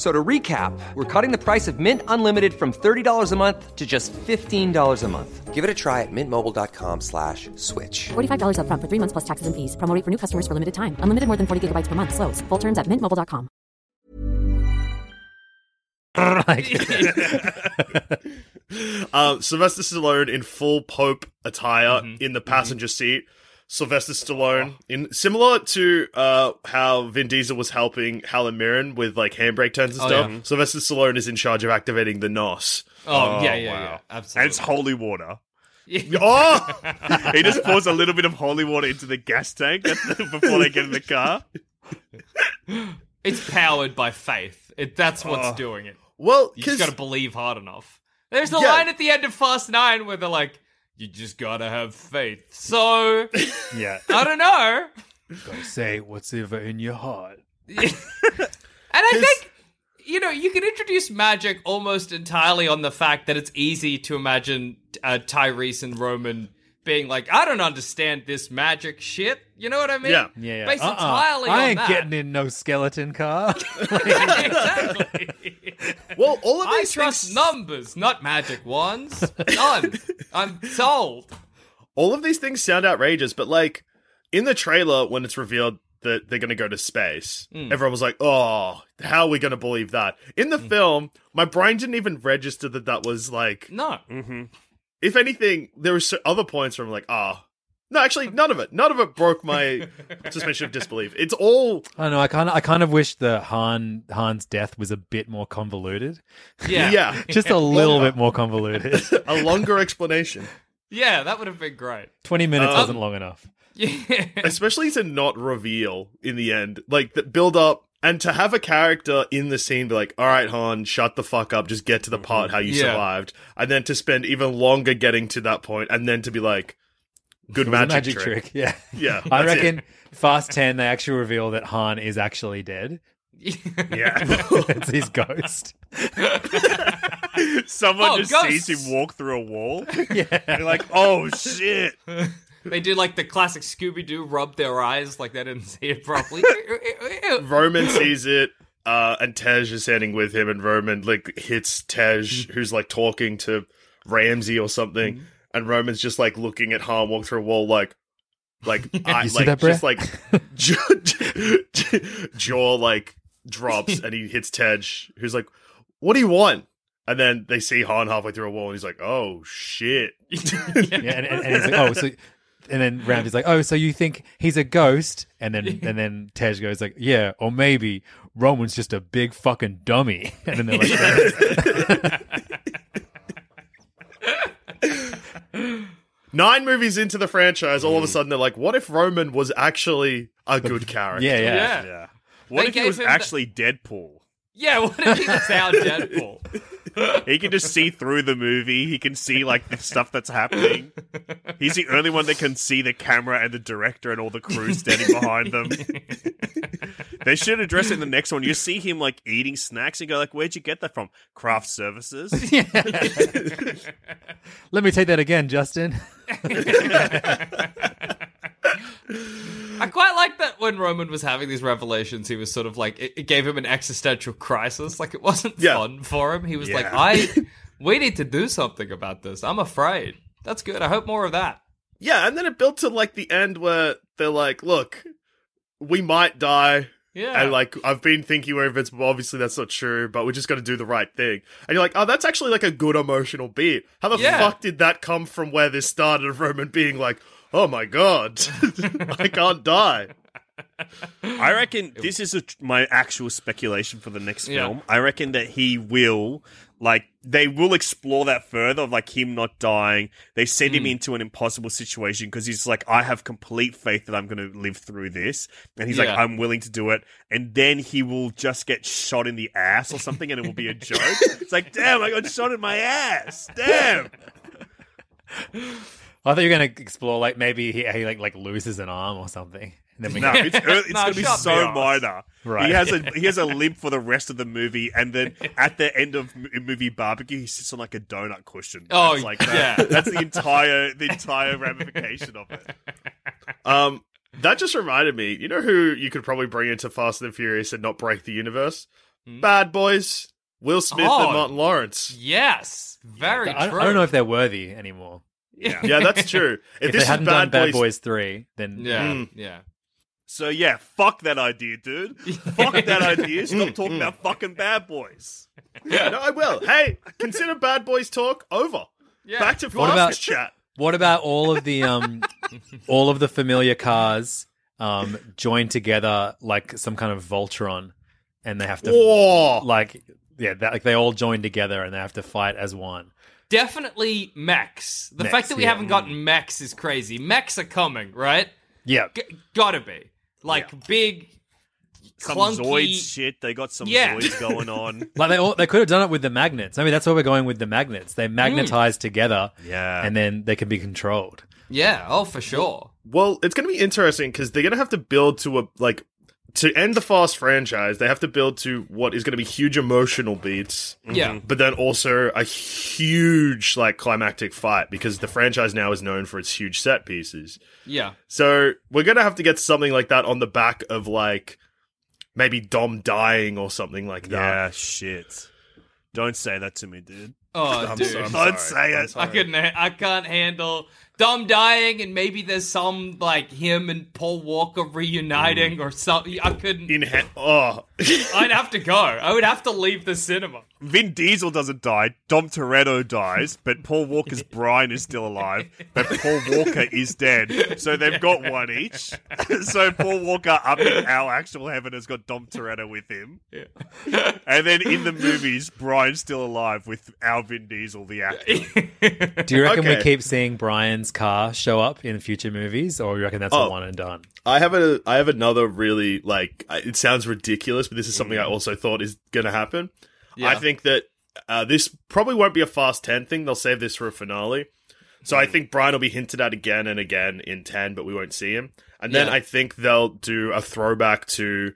F- So to recap, we're cutting the price of Mint Unlimited from $30 a month to just $15 a month. Give it a try at mintmobile.com slash switch. $45 upfront for three months plus taxes and fees. Promo for new customers for limited time. Unlimited more than 40 gigabytes per month. Slows. Full terms at mintmobile.com. um, Sylvester Stallone in full Pope attire Mm-hmm. in the passenger seat. Sylvester Stallone in similar to uh, how Vin Diesel was helping Helen Mirren with like handbrake turns and Oh, stuff. yeah. Sylvester Stallone is in charge of activating the NOS. Oh, yeah, yeah, wow. yeah. And it's holy water. Oh, he just pours a little bit of holy water into the gas tank before they get in the car. It's powered by faith. It, that's what's Oh. doing it. well, You just 'cause- got to believe hard enough. There's the Yeah. line at the end of Fast Nine where they're like, "You just gotta have faith." So Yeah. I don't know. Gotta say what's ever in your heart. And I think, you know, you can introduce magic almost entirely on the fact that it's easy to imagine uh, Tyrese and Roman being like, I don't understand this magic shit. You know what I mean? Yeah. Yeah, yeah. Based Uh-uh. entirely I on ain't that. getting in no skeleton car. exactly. well, all of I these trust things, numbers, not magic wands. None. I'm sold. all of these things sound outrageous, but like in the trailer when it's revealed that they're going to go to space, Hmm. everyone was like, "Oh, how are we going to believe that?" In the film, my brain didn't even register that that was like. No. Mm-hmm. If anything, there were other points where I'm like, "Ah." No, actually, none of it. None of it broke my suspension of disbelief. It's all I don't know. I kind of, I kind of wish the Han Han's death was a bit more convoluted. Yeah. yeah, Just a little bit more convoluted. a longer explanation. Yeah, that would have been great. Twenty minutes Um, wasn't long enough. Yeah. especially to not reveal in the end, like the build up and to have a character in the scene be like, "All right, Han, shut the fuck up, just get to the part how you Yeah. survived," and then to spend even longer getting to that point, and then to be like, "Good It was a magic, trick. Yeah. Yeah, I that's it. reckon Fast Ten they actually reveal that Han is actually dead. Yeah. it's his ghost. Someone Oh, just ghosts. sees him walk through a wall. Yeah. They're like, oh shit. They do like the classic Scooby Doo rub their eyes like they didn't see it properly. Roman sees it, uh, and Tej is standing with him, and Roman like hits Tej, who's like talking to Ramsey or something, and Roman's just like looking at Han walk through a wall, like, like, I, like that, just like jaw, jaw like drops, and he hits Tej, who's like, "What do you want?" And then they see Han halfway through a wall, and he's like, "Oh shit!" Yeah, and, and, and he's like, oh, so, and then Ramsey's like, oh, so you think he's a ghost? And then and then Tej goes like, yeah, or maybe Roman's just a big fucking dummy. And then they're like, Nine movies into the franchise, all of a mm. sudden they're like, "What if Roman was actually a good character?" yeah, yeah. yeah. Yeah. What They if he gave was him the- actually Deadpool? Yeah, what if he was our Deadpool? He can just see through the movie. He can see like the stuff that's happening. He's the only one that can see the camera and the director and all the crew standing behind them. they should address it in the next one. You see him like eating snacks and go like, "Where'd you get that from? Craft Services." Let me take that again, Justin. I quite like that when Roman was having these revelations, he was sort of like it, it gave him an existential crisis. Like it wasn't Yeah. fun for him. He was like, I we need to do something about this. I'm afraid. That's good. I hope more of that. Yeah, and then it built to like the end where they're like, "Look, we might die." Yeah. And like I've been thinking over it, but obviously that's not true. But we're just gonna do the right thing. And you're like, oh, that's actually like a good emotional beat. How the Yeah. fuck did that come from where this started? Of Roman being like, oh my god, I can't die. I reckon this is a, my actual speculation for the next Yeah. film. I reckon that he will, like, they will explore that further of like him not dying. They send Hmm. him into an impossible situation because he's like, I have complete faith that I'm going to live through this, and he's like, Yeah. I'm willing to do it. And then he will just get shot in the ass or something, and it will be a joke. it's like, damn, I got shot in my ass. Damn. I thought you were going to explore like maybe he, he like like loses an arm or something. And then we No, it's, it's No, going to be so minor. Right. He has a he has a limp for the rest of the movie, and then at the end of movie barbecue, he sits on like a donut cushion. Oh, That's like that. yeah. That's the entire the entire ramification of it. Um, that just reminded me. You know who you could probably bring into Fast and the Furious and not break the universe? Bad Boys, Will Smith Oh. and Martin Lawrence. Yes, very I, true. I don't know if they're worthy anymore. Yeah. Yeah, that's true. If, If, this they hadn't Bad done Bad Boys, Boys three, then Yeah, Mm. yeah. So yeah, fuck that idea, dude. fuck that idea. Stop talking about fucking bad boys. yeah, no, I will. Hey, consider Bad Boys talk over. Yeah. Back to What Fast about- chat. What about all of the um, all of the familiar cars um, joined together like some kind of Voltron, and they have to Whoa. like yeah, that, like they all join together and they have to fight as one. Definitely mechs. The Mechs, fact that we yeah. haven't gotten mechs is crazy. Mechs are coming, right? Yeah, G- gotta be. Like big, Some clunky. Zoids shit. They got some Yeah. Zoids going on. like they all, they could have done it with the magnets. I mean, that's where we're going with the magnets. They hmm. magnetize together, Yeah. and then they can be controlled. Yeah, oh, for sure. Well, it's going to be interesting because they're going to have to build to a like to end the Fast franchise. They have to build to what is going to be huge emotional beats. Yeah. but then also a huge like climactic fight because the franchise now is known for its huge set pieces. Yeah. So we're gonna have to get something like that on the back of like maybe Dom dying or something like that. yeah, shit. Don't say that to me, dude. Oh, I'm dude. so- I'm Don't sorry. say it. I couldn't. ha- I can't handle Dom dying, and maybe there's some like him and Paul Walker reuniting mm. or something. I couldn't. In he- oh, I'd have to go. I would have to leave the cinema. Vin Diesel doesn't die. Dom Toretto dies, but Paul Walker's Brian is still alive. But Paul Walker is dead. So they've got one each. so Paul Walker up in our actual heaven has got Dom Toretto with him. yeah. And then in the movies, Brian's still alive with our Vin Diesel, the actor. Do you reckon we keep seeing Brian's car show up in future movies, or you reckon that's a Oh. one and done? I have a I have another really like it sounds ridiculous, but this is something I also thought is gonna happen. Yeah. I think that uh, this probably won't be a Fast Ten thing. They'll save this for a finale. So I think Brian will be hinted at again and again in ten, but we won't see him. And then Yeah. I think they'll do a throwback to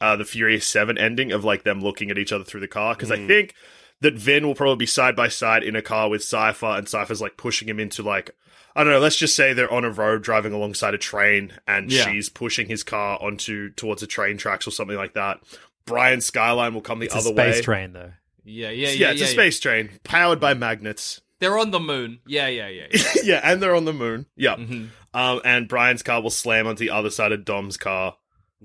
uh, the Furious Seven ending of like them looking at each other through the car because I think that Vin will probably be side by side in a car with Cipher, and Cipher's like pushing him into like I don't know. Let's just say they're on a road driving alongside a train, and Yeah. she's pushing his car onto towards the train tracks or something like that. Brian skyline will come the It's a other space way. train, though. Yeah, yeah, Yeah, yeah. it's yeah, a space train powered by magnets. They're on the moon. Yeah, yeah, yeah. yeah. yeah, and they're on the moon. Yeah. Mhm. Um, and Brian's car will slam onto the other side of Dom's car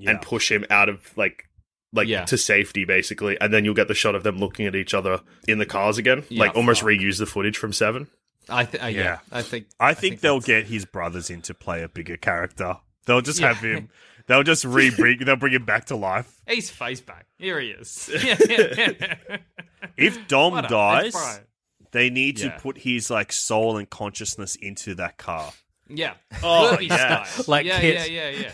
and push him out of like like Yeah. to safety basically. And then you'll get the shot of them looking at each other in the cars again. Yeah, like almost fuck. reuse the footage from Seven. I th- uh, yeah. Yeah. I think. I think they'll get his brothers in to play a bigger character. They'll just Yeah. have him. They'll just re bring. They'll bring him back to life. He's face back. Here he is. Yeah, yeah, yeah. If Dom What dies, they need Yeah. to put his like soul and consciousness into that car. Yeah. Oh, Kirby yeah. style. Like yeah, Kit. yeah, yeah,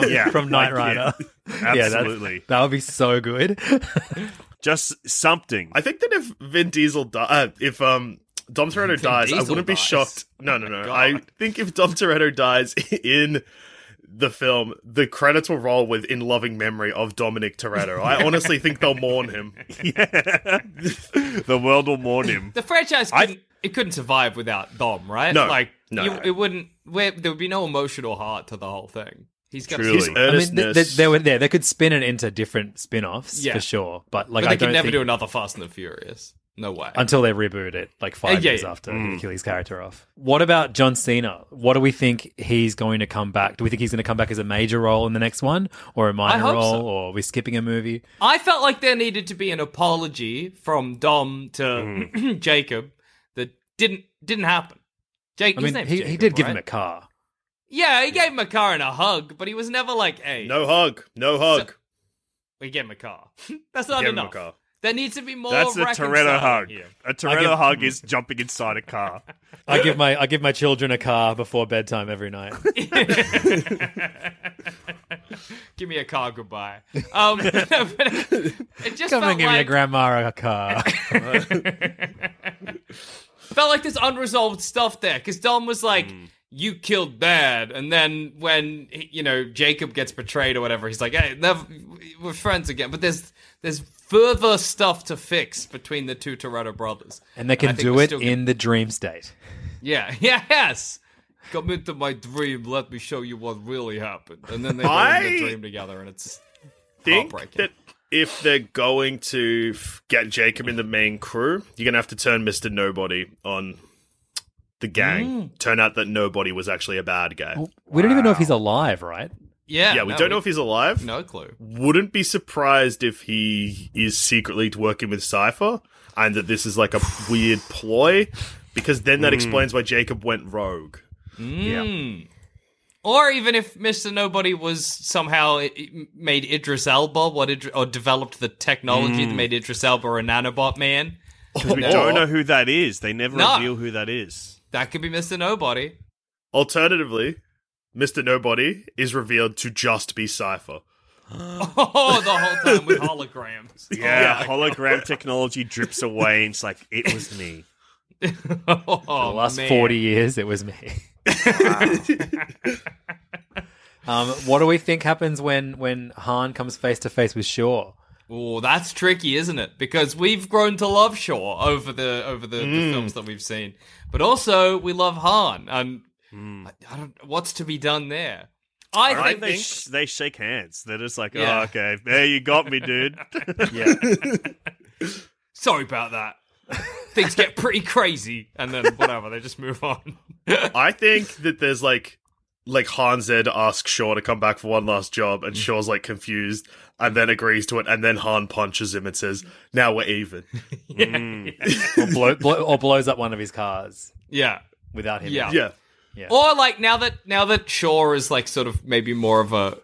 yeah. Yeah, from Knight like. Rider. Yeah, that- Absolutely. that would be so good. Just something. I think that if Vin Diesel di- uh, if um Dom Toretto dies, I wouldn't be shocked. No, no, oh no. God. I think if Dom Toretto dies in the film, the credits will roll with "In loving memory of Dominic Toretto." I honestly think they'll mourn him. yeah. the world will mourn him. The franchise couldn't. it couldn't survive without Dom, right? No. Like, No. you- it wouldn't. There would be no emotional heart to the whole thing. He's got Truly. His I mean, th- earnestness. th- they were there. They could spin it into different spin-offs Yeah. for sure, but like but I they could don't never think do another Fast and the Furious. No way. until they reboot it, like five Uh, yeah, years yeah. after they kill his character off. What about John Cena? What do we think he's going to come back? Do we think he's going to come back as a major role in the next one, or a minor hope role, so. or are we skipping a movie? I felt like there needed to be an apology from Dom to Mm. Jacob that didn't didn't happen. Jake, I his mean, name's he, Jacob, he did give him a car. Yeah, he gave him a car and a hug, but he was never like, "Hey, no hug, no hug. we gave him a car." That's not Give him a enough. car. There needs to be more. That's a reconciling Toretto hug. here. A Toretto give- hug is jumping inside a car. I give my I give my children a car before bedtime every night. Give me a car goodbye. Um, but it, it just Come and give like, your grandma a car. felt like there's unresolved stuff there because Dom was like, Mm. you killed Dad, and then when you know Jacob gets betrayed or whatever, he's like, "Hey, never, we're friends again." But there's there's further stuff to fix between the two Toretto brothers, And they can think do we're it still in the dream state. yeah, yes. Come into my dream. Let me show you what really happened. And then they go in the dream together, and it's think heartbreaking. that if they're going to f- get Jacob in the main crew, you're gonna have to turn Mister Nobody on the gang. Mm. Turn out that nobody was actually a bad guy. We don't even know if he's alive, right? Yeah, yeah, we no, don't know if he's alive. no clue. Wouldn't be surprised if he is secretly working with Cipher, and that this is like a weird ploy, because then that Mm. explains why Jacob went rogue. Mm. Or even if Mr. Nobody was somehow i- i- made Idris Elba, what Idri- or developed the technology Mm. that made Idris Elba a nanobot man. Because we Or- don't know who that is. They never No. reveal who that is. That could be Mr. Nobody. Alternatively, Mister Nobody is revealed to just be Cipher. Oh, the whole time with holograms. Yeah, hologram technology drips away, and it's like it was me. Oh, For the last man. 40 years, it was me. um, what do we think happens when, when Han comes face to face with Shaw? Oh, that's tricky, isn't it? Because we've grown to love Shaw over the over the, the Mm. films that we've seen, but also we love Han, and Hmm. I, I don't. What's to be done there? I, I think, they sh- they shake hands. They're just like, Yeah. oh, okay, there you got me, dude. Yeah. Sorry about that. Things get pretty crazy, and then whatever, they just move on. I think that there's like like Han Zed asks Shaw to come back for one last job, and mm. Shaw's like confused, and then agrees to it, and then Han punches him and says, "Now we're even." Hmm. or, blow, blow, or blows up one of his cars yeah, without him. yeah, yeah, Yeah. Or like now that now that Shaw is like sort of maybe more of a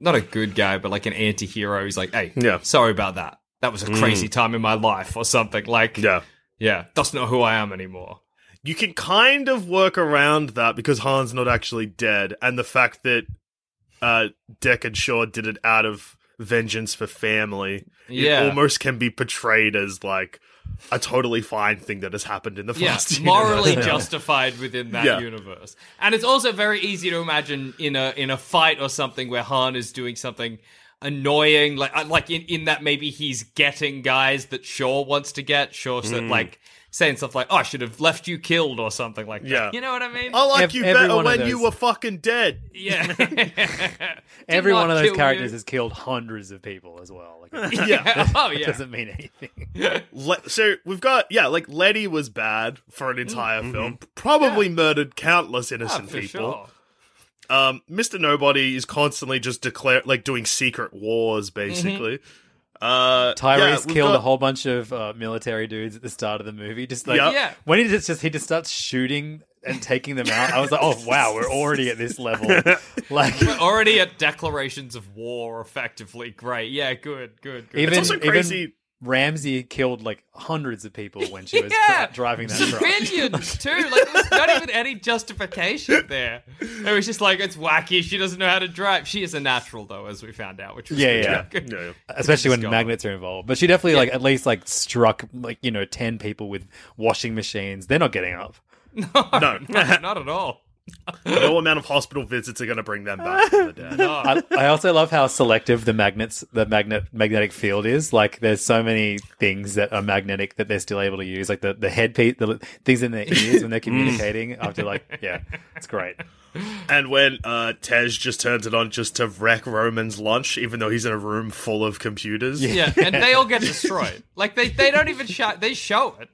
not a good guy, but like an anti-hero. He's like, hey, Yeah. sorry about that. That was a crazy time in my life, or something. Like, yeah. yeah, that's not who I am anymore. You can kind of work around that because Han's not actually dead, and the fact that uh, Deckard Shaw did it out of vengeance for family, Yeah. it almost can be portrayed as like a totally fine thing that has happened in the yeah, past. morally universe. justified within that Yeah. universe. And it's also very easy to imagine in a in a fight or something where Han is doing something annoying, like uh, like in, in that maybe he's getting guys that Shaw wants to get. Shaw said Mm. like saying stuff like, "Oh, I should have left you killed" or something like that. Yeah. You know what I mean? I like Ev- you better when you were fucking dead. yeah. Every one of those characters you. has killed hundreds of people as well. Like, it yeah. Oh yeah. doesn't mean anything. Le- so we've got yeah, like Letty was bad for an entire Mm-hmm. film, probably murdered countless Ah, innocent for people. sure. Um, Mr. Nobody is constantly just declare like doing secret wars, Mm-hmm. Basically. Uh, Tyrese yeah, killed got- a whole bunch of uh, military dudes at the start of the movie. Just like Yep. Yeah. when he just, just he just starts shooting and taking them out. I was like, oh wow, we're already at this level. Like We're already at declarations of war, effectively. Great. Yeah, good, good, good. even also crazy- even Ramsey killed like hundreds of people when she was yeah, dri- driving that truck. civilians too. Like, there's not even any justification there. It was just like it's wacky. She doesn't know how to drive. She is a natural, though, as we found out, which was Yeah, yeah. Yeah, yeah. especially when magnets are involved. But she definitely like at least like struck like you know ten people with washing machines. They're not getting up. No, not at all. No amount of hospital visits are going to bring them back from the dead. I, I also love how selective the magnets, the magnet magnetic field is. Like, there's so many things that are magnetic that they're still able to use. Like the the headpiece, the things in their ears when they're communicating. After like, yeah, it's great. And when uh, Tej just turns it on just to wreck Roman's lunch, even though he's in a room full of computers. Yeah, and they all get destroyed. Like they they don't even show they show it,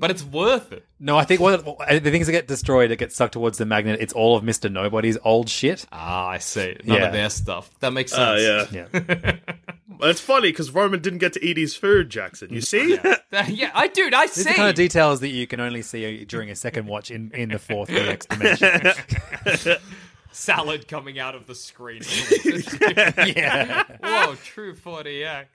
but it's worth it. No, I think what the things that get destroyed that get sucked towards the magnet, it's all of Mister Nobody's old shit. Ah, I see. None Yeah. of their stuff. That makes Uh, sense. yeah. Yeah, But it's funny because Roman didn't get to eat his food, Jackson. You see? That- yeah, I dude, I these are see. the kind of details that you can only see during a second watch in in the fourth DX dimension. Salad coming out of the screen. yeah. Whoa, true 4DX.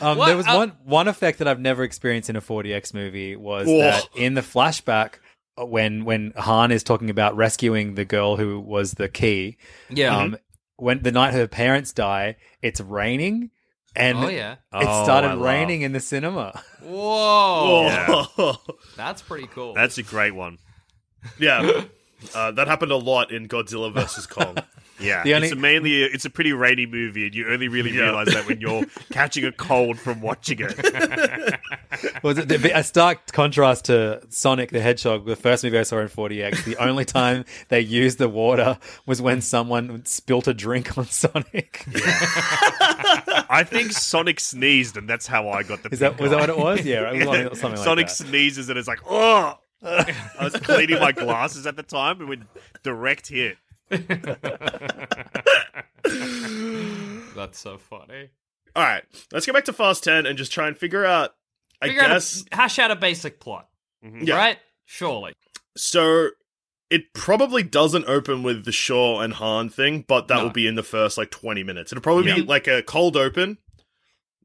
Um, there was Uh, one one effect that I've never experienced in a 4DX movie was Whoa. that in the flashback uh, when when Han is talking about rescuing the girl who was the key, Yeah. um, when the night her parents die, it's raining, and Oh, yeah. it Oh, started I raining in the cinema. Whoa. Oh. That's pretty cool. That's a great one. yeah. Uh, that happened a lot in Godzilla vs Kong. Yeah, The only- it's a mainly it's a pretty rainy movie, and you only really Yeah. realize that when you're catching a cold from watching it. Was it the- a stark contrast to Sonic the Hedgehog, the first movie I saw in 4DX? The only time they used the water was when someone spilt a drink on Sonic. I think Sonic sneezed, and that's how I got the. Is that pink was that eye. what it was? Yeah, it was like- something like Sonic that. sneezes, and it's like, oh. I was cleaning my glasses at the time, and with direct hit. That's so funny. All right, let's go back to Fast 10 and just try and figure out, I Figure out a- guess. hash out a basic plot. Mm-hmm. Yeah. Right? Surely. So it probably doesn't open with the Shaw and Han thing, but that No. will be in the first like 20 minutes. It'll probably be like a cold open,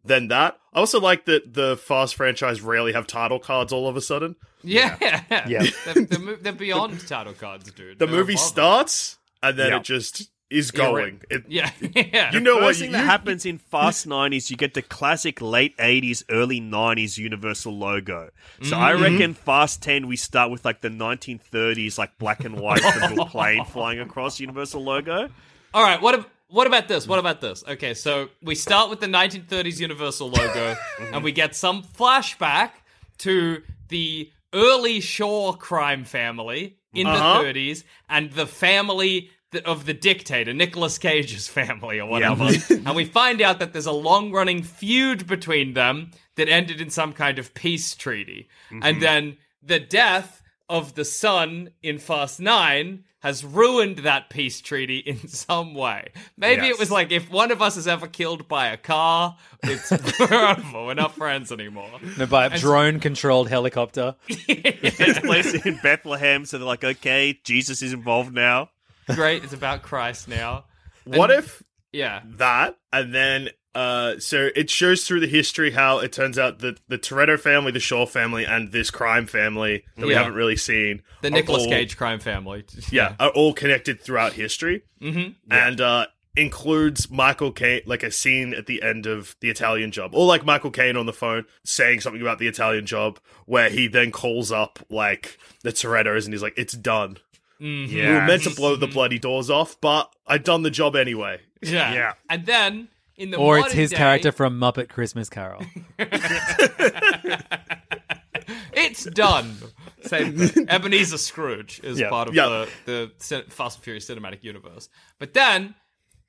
then that. I also like that the Fast franchise rarely have title cards all of a sudden. Yeah. Yeah. they're, they're, they're beyond title cards, dude. The They're movie above starts and then Yeah. it just is Yeah, right. going. It, Yeah. yeah. You know what? First thing You, that happens in Fast 90s, you get the classic late 80s, early 90s Universal logo. So I mm-hmm. reckon Fast 10, we start with like the 1930s, like black and white little plane flying across Universal logo. All right. What ab- what about this? What about this? Okay, so we start with the 1930s Universal logo, and we get some flashback to the early Shaw crime family in Uh-huh. the 30s, and the family of the dictator, Nicolas Cage's family, or whatever. and we find out that there's a long-running feud between them that ended in some kind of peace treaty, and then the death of the son in Fast 9 has ruined that peace treaty in some way. Maybe it was like if one of us is ever killed by a car, it's we're over. We're not friends anymore. No, by a drone controlled helicopter. It's placed in Bethlehem, so they're like, okay, Jesus is involved now. Great, it's about Christ now. what if Yeah. that and then uh so it shows through the history how it turns out that the Toretto family, the Shaw family, and this crime family that we haven't really seen The are Nicolas all- Cage crime family. yeah, are all connected throughout history. Mm-hmm. And uh includes Michael Caine like a scene at the end of the Italian job. Or like Michael Caine on the phone saying something about the Italian job where he then calls up like the Torettos and he's like, It's done. Mm-hmm. We were meant to blow the bloody doors off, but I done the job anyway. Yeah. Yeah. And then in the Or it's his day- character from Muppet Christmas Carol. It's done. Same thing. Ebenezer Scrooge is Yeah. part of Yeah. the, the Fast and Furious cinematic universe. But then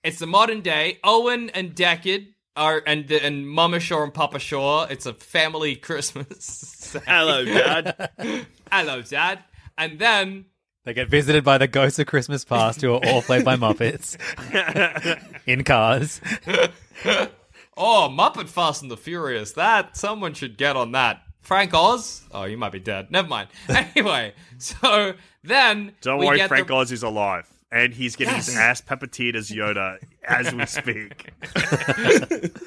it's the modern day. Owen and Deckard are and the, and Mama Shaw and Papa Shaw. It's a family Christmas. Hello, Dad. Hello, Dad. And then They get visited by the ghosts of Christmas past, who are all played by Muppets in cars. oh, Muppet Fast and the Furious. That someone should get on that. Frank Oz? Oh, you might be dead. Never mind. Anyway, so then Don't we worry, get Frank the- Oz is alive. And he's getting his ass puppeteered as Yoda as we speak.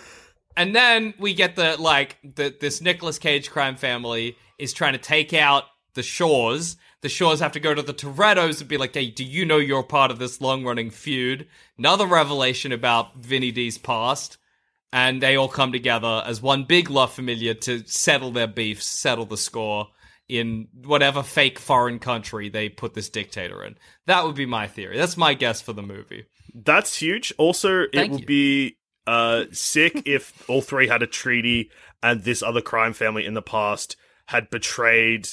And then we get the like the this Nicolas Cage crime family is trying to take out the Shaws. The Shaws have to go to the Torettos and be like, "Hey, do you know you're part of this long running feud?" Another revelation about Vinny D's past, and they all come together as one big La familia to settle their beefs, settle the score in whatever fake foreign country they put this dictator in. That would be my theory. That's my guess for the movie. That's huge. Also, it would you. be uh, sick if all three had a treaty and this other crime family in the past had betrayed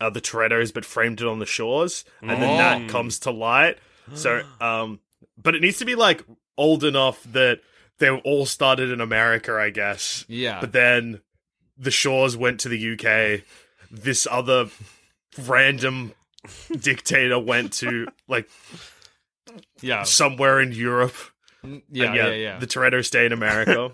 uh, the Torettos but framed it on the Shaws, and then that comes to light. So, um, but it needs to be like old enough that they all started in America, I guess. Yeah. But then the Shaws went to the UK. This other random dictator went to like Yeah. somewhere in Europe. Yeah, And yeah, yeah, yeah. The Toretto stay in America.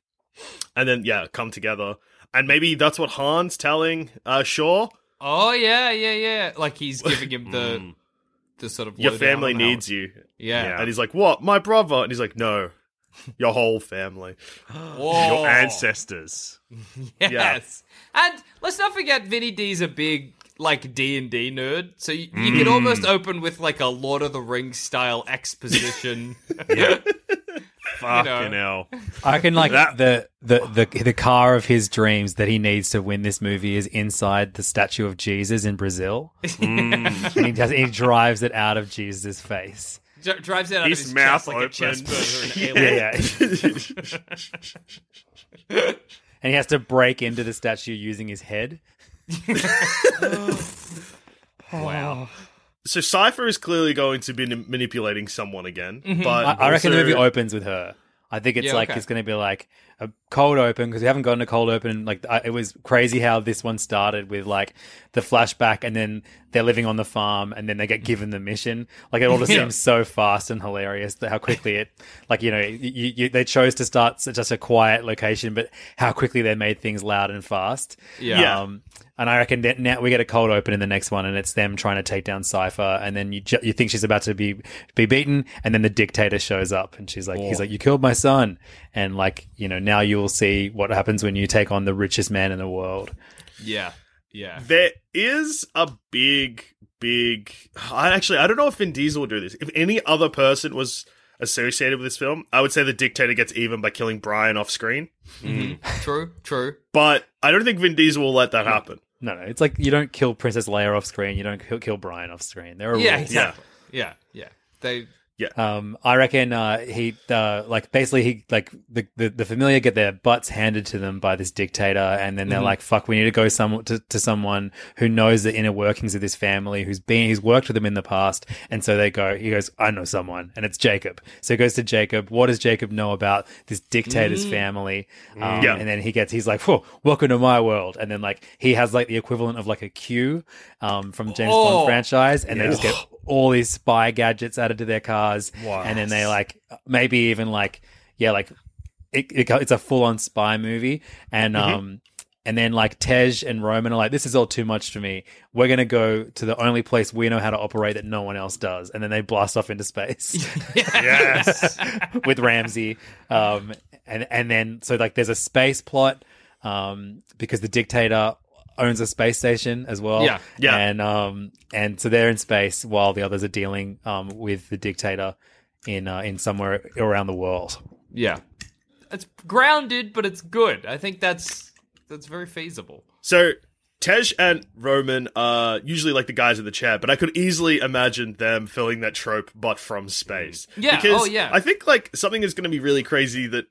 and then, yeah, come together. And maybe that's what Han's telling uh, Shaw. Oh yeah, yeah, yeah. Like he's giving him the hmm. the sort of Your family needs you. Yeah. And he's like, what? My brother? And he's like, no, your whole family. Your ancestors. Yes. And let's not forget Vinny D's a big like D and D nerd, so you, you could hmm. almost open with like a Lord of the Rings style exposition Fucking hell. I can like That- the, the the the car of his dreams that he needs to win this movie is inside the statue of Jesus in Brazil, Mm. and he does, he drives it out of Jesus' face. Dri- drives it out His of his mouth chest like a open. chest burger Yeah, and alien. yeah. and he has to break into the statue using his head. Wow. So Cipher is clearly going to be n- manipulating someone again, Mm-hmm. but I, I reckon the movie opens with her. I think it's Yeah, like okay. it's going to be like a cold open because we haven't gotten a cold open. Like I, it was crazy how this one started with like the flashback, and then they're living on the farm, and then they get given the mission. Like it all just Yeah. seems so fast and hilarious that how quickly it, like you know, you, you, they chose to start s- just a quiet location, but how quickly they made things loud and fast. Yeah. Yeah. Um, and I reckon that now we get a cold open in the next one, and it's them trying to take down Cipher, and then you ju- you think she's about to be be beaten, and then the dictator shows up, and she's like, he's like, you killed my son, and like you know now you will see what happens when you take on the richest man in the world. Yeah. Yeah. There is a big, big. I actually I don't know if Vin Diesel would do this. If any other person was associated with this film, I would say the dictator gets even by killing Brian off screen. Mm-hmm. True. True. But I don't think Vin Diesel will let that happen. No, no, it's like you don't kill Princess Leia off screen, you don't kill, kill Brian off screen. There are Yeah. rules. Exactly. Yeah. Yeah. They. Um, I reckon uh, he uh, like basically he like the, the the familia get their butts handed to them by this dictator, and then they're like, "Fuck, we need to go some to, to someone who knows the inner workings of this family, who's been he's worked with them in the past." And so they go. He goes, "I know someone," and it's Jacob. So he goes to Jacob. What does Jacob know about this dictator's family? Um, Yeah. And then he gets he's like, "Whoa, welcome to my world." And then like he has like the equivalent of like a Q um, from James Oh. Bond franchise, and they just get all these spy gadgets added to their cars, Wow. and then they like maybe even like yeah, like it, it, it's a full on spy movie, and um. And then like Tej and Roman are like, this is all too much for me. We're gonna go to the only place we know how to operate that no one else does, and then they blast off into space Yes. with Ramsey. Um, and and then so like there's a space plot um, because the dictator owns a space station as well. Yeah. Yeah. And um and so they're in space while the others are dealing um with the dictator in uh, in somewhere around the world. Yeah. It's grounded, but it's good. I think that's that's very feasible. So Tej and Roman are usually like the guys in the chair, but I could easily imagine them filling that trope, but from space. Yeah, Because oh, yeah. I think like something is going to be really crazy that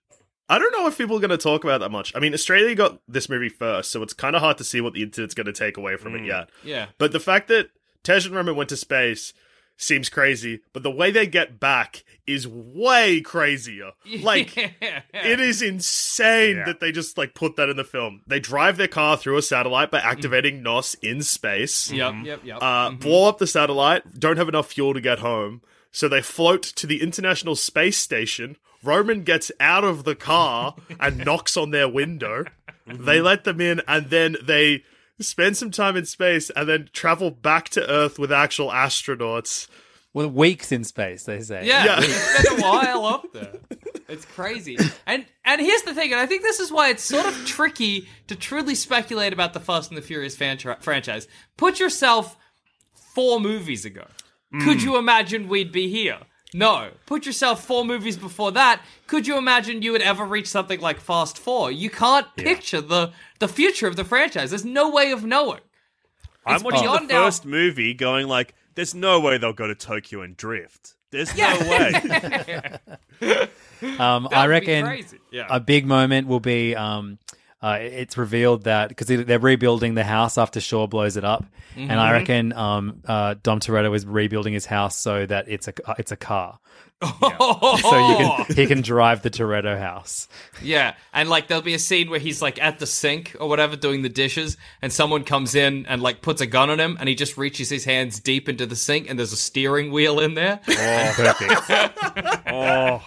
I don't know if people are going to talk about that much. I mean, Australia got this movie first, so it's kind of hard to see what the internet's going to take away from it hmm, yet. Yeah. But the fact that Tej and Roman went to space seems crazy, but the way they get back is way crazier. Like it is insane Yeah. that they just like put that in the film. They drive their car through a satellite by mm-hmm. activating NOS in space. Yep, yep, yep. Uh, mm-hmm. blow up the satellite, don't have enough fuel to get home, so they float to the International Space Station. Roman gets out of the car and knocks on their window. They let them in, and then they spend some time in space and then travel back to Earth with actual astronauts. Well, weeks in space, they say. Yeah, Yeah. it's been a while up there. It's crazy. And and here's the thing, and I think this is why it's sort of tricky to truly speculate about the Fast and the Furious fan- franchise. Put yourself four movies ago. Could hmm. you imagine we'd be here? No. Put yourself four movies before that. Could you imagine you would ever reach something like Fast Four? You can't picture the the future of the franchise. There's no way of knowing. I'm watching the beyond our- first movie going like, there's no way they'll go to Tokyo and drift. There's no way. Um, I would be reckon crazy. Yeah. a big moment will be um, uh, it's revealed that because they're rebuilding the house after Shaw blows it up, and Mm-hmm. I reckon um, uh, Dom Toretto is rebuilding his house so that it's a it's a car, so you can he can drive the Toretto house. Yeah, and like there'll be a scene where he's like at the sink or whatever doing the dishes, and someone comes in and like puts a gun on him, and he just reaches his hands deep into the sink, and there's a steering wheel in there. Oh, Perfect. oh.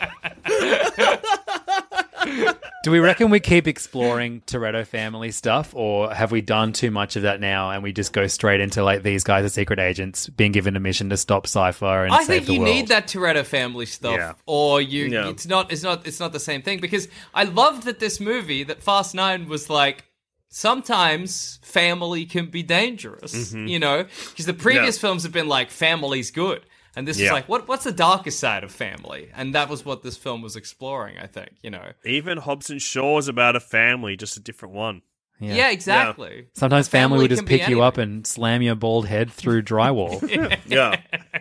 Do we reckon we keep exploring Toretto family stuff, or have we done too much of that now, and we just go straight into like these guys are secret agents being given a mission to stop Cipher and I save think the you world? need that Toretto family stuff, Yeah. or you. Yeah. It's not. It's not. It's not the same thing because I loved that this movie, that Fast Nine, was like. Sometimes family can be dangerous, Mm-hmm. you know, because the previous films have been like family's good, And this is like, what what's the darker side of family? And that was what this film was exploring. I think you know. Even Hobbs and Shaw is about a family, just a different one. Yeah, exactly. Sometimes family, family would just pick you up and slam your bald head through drywall. Yeah.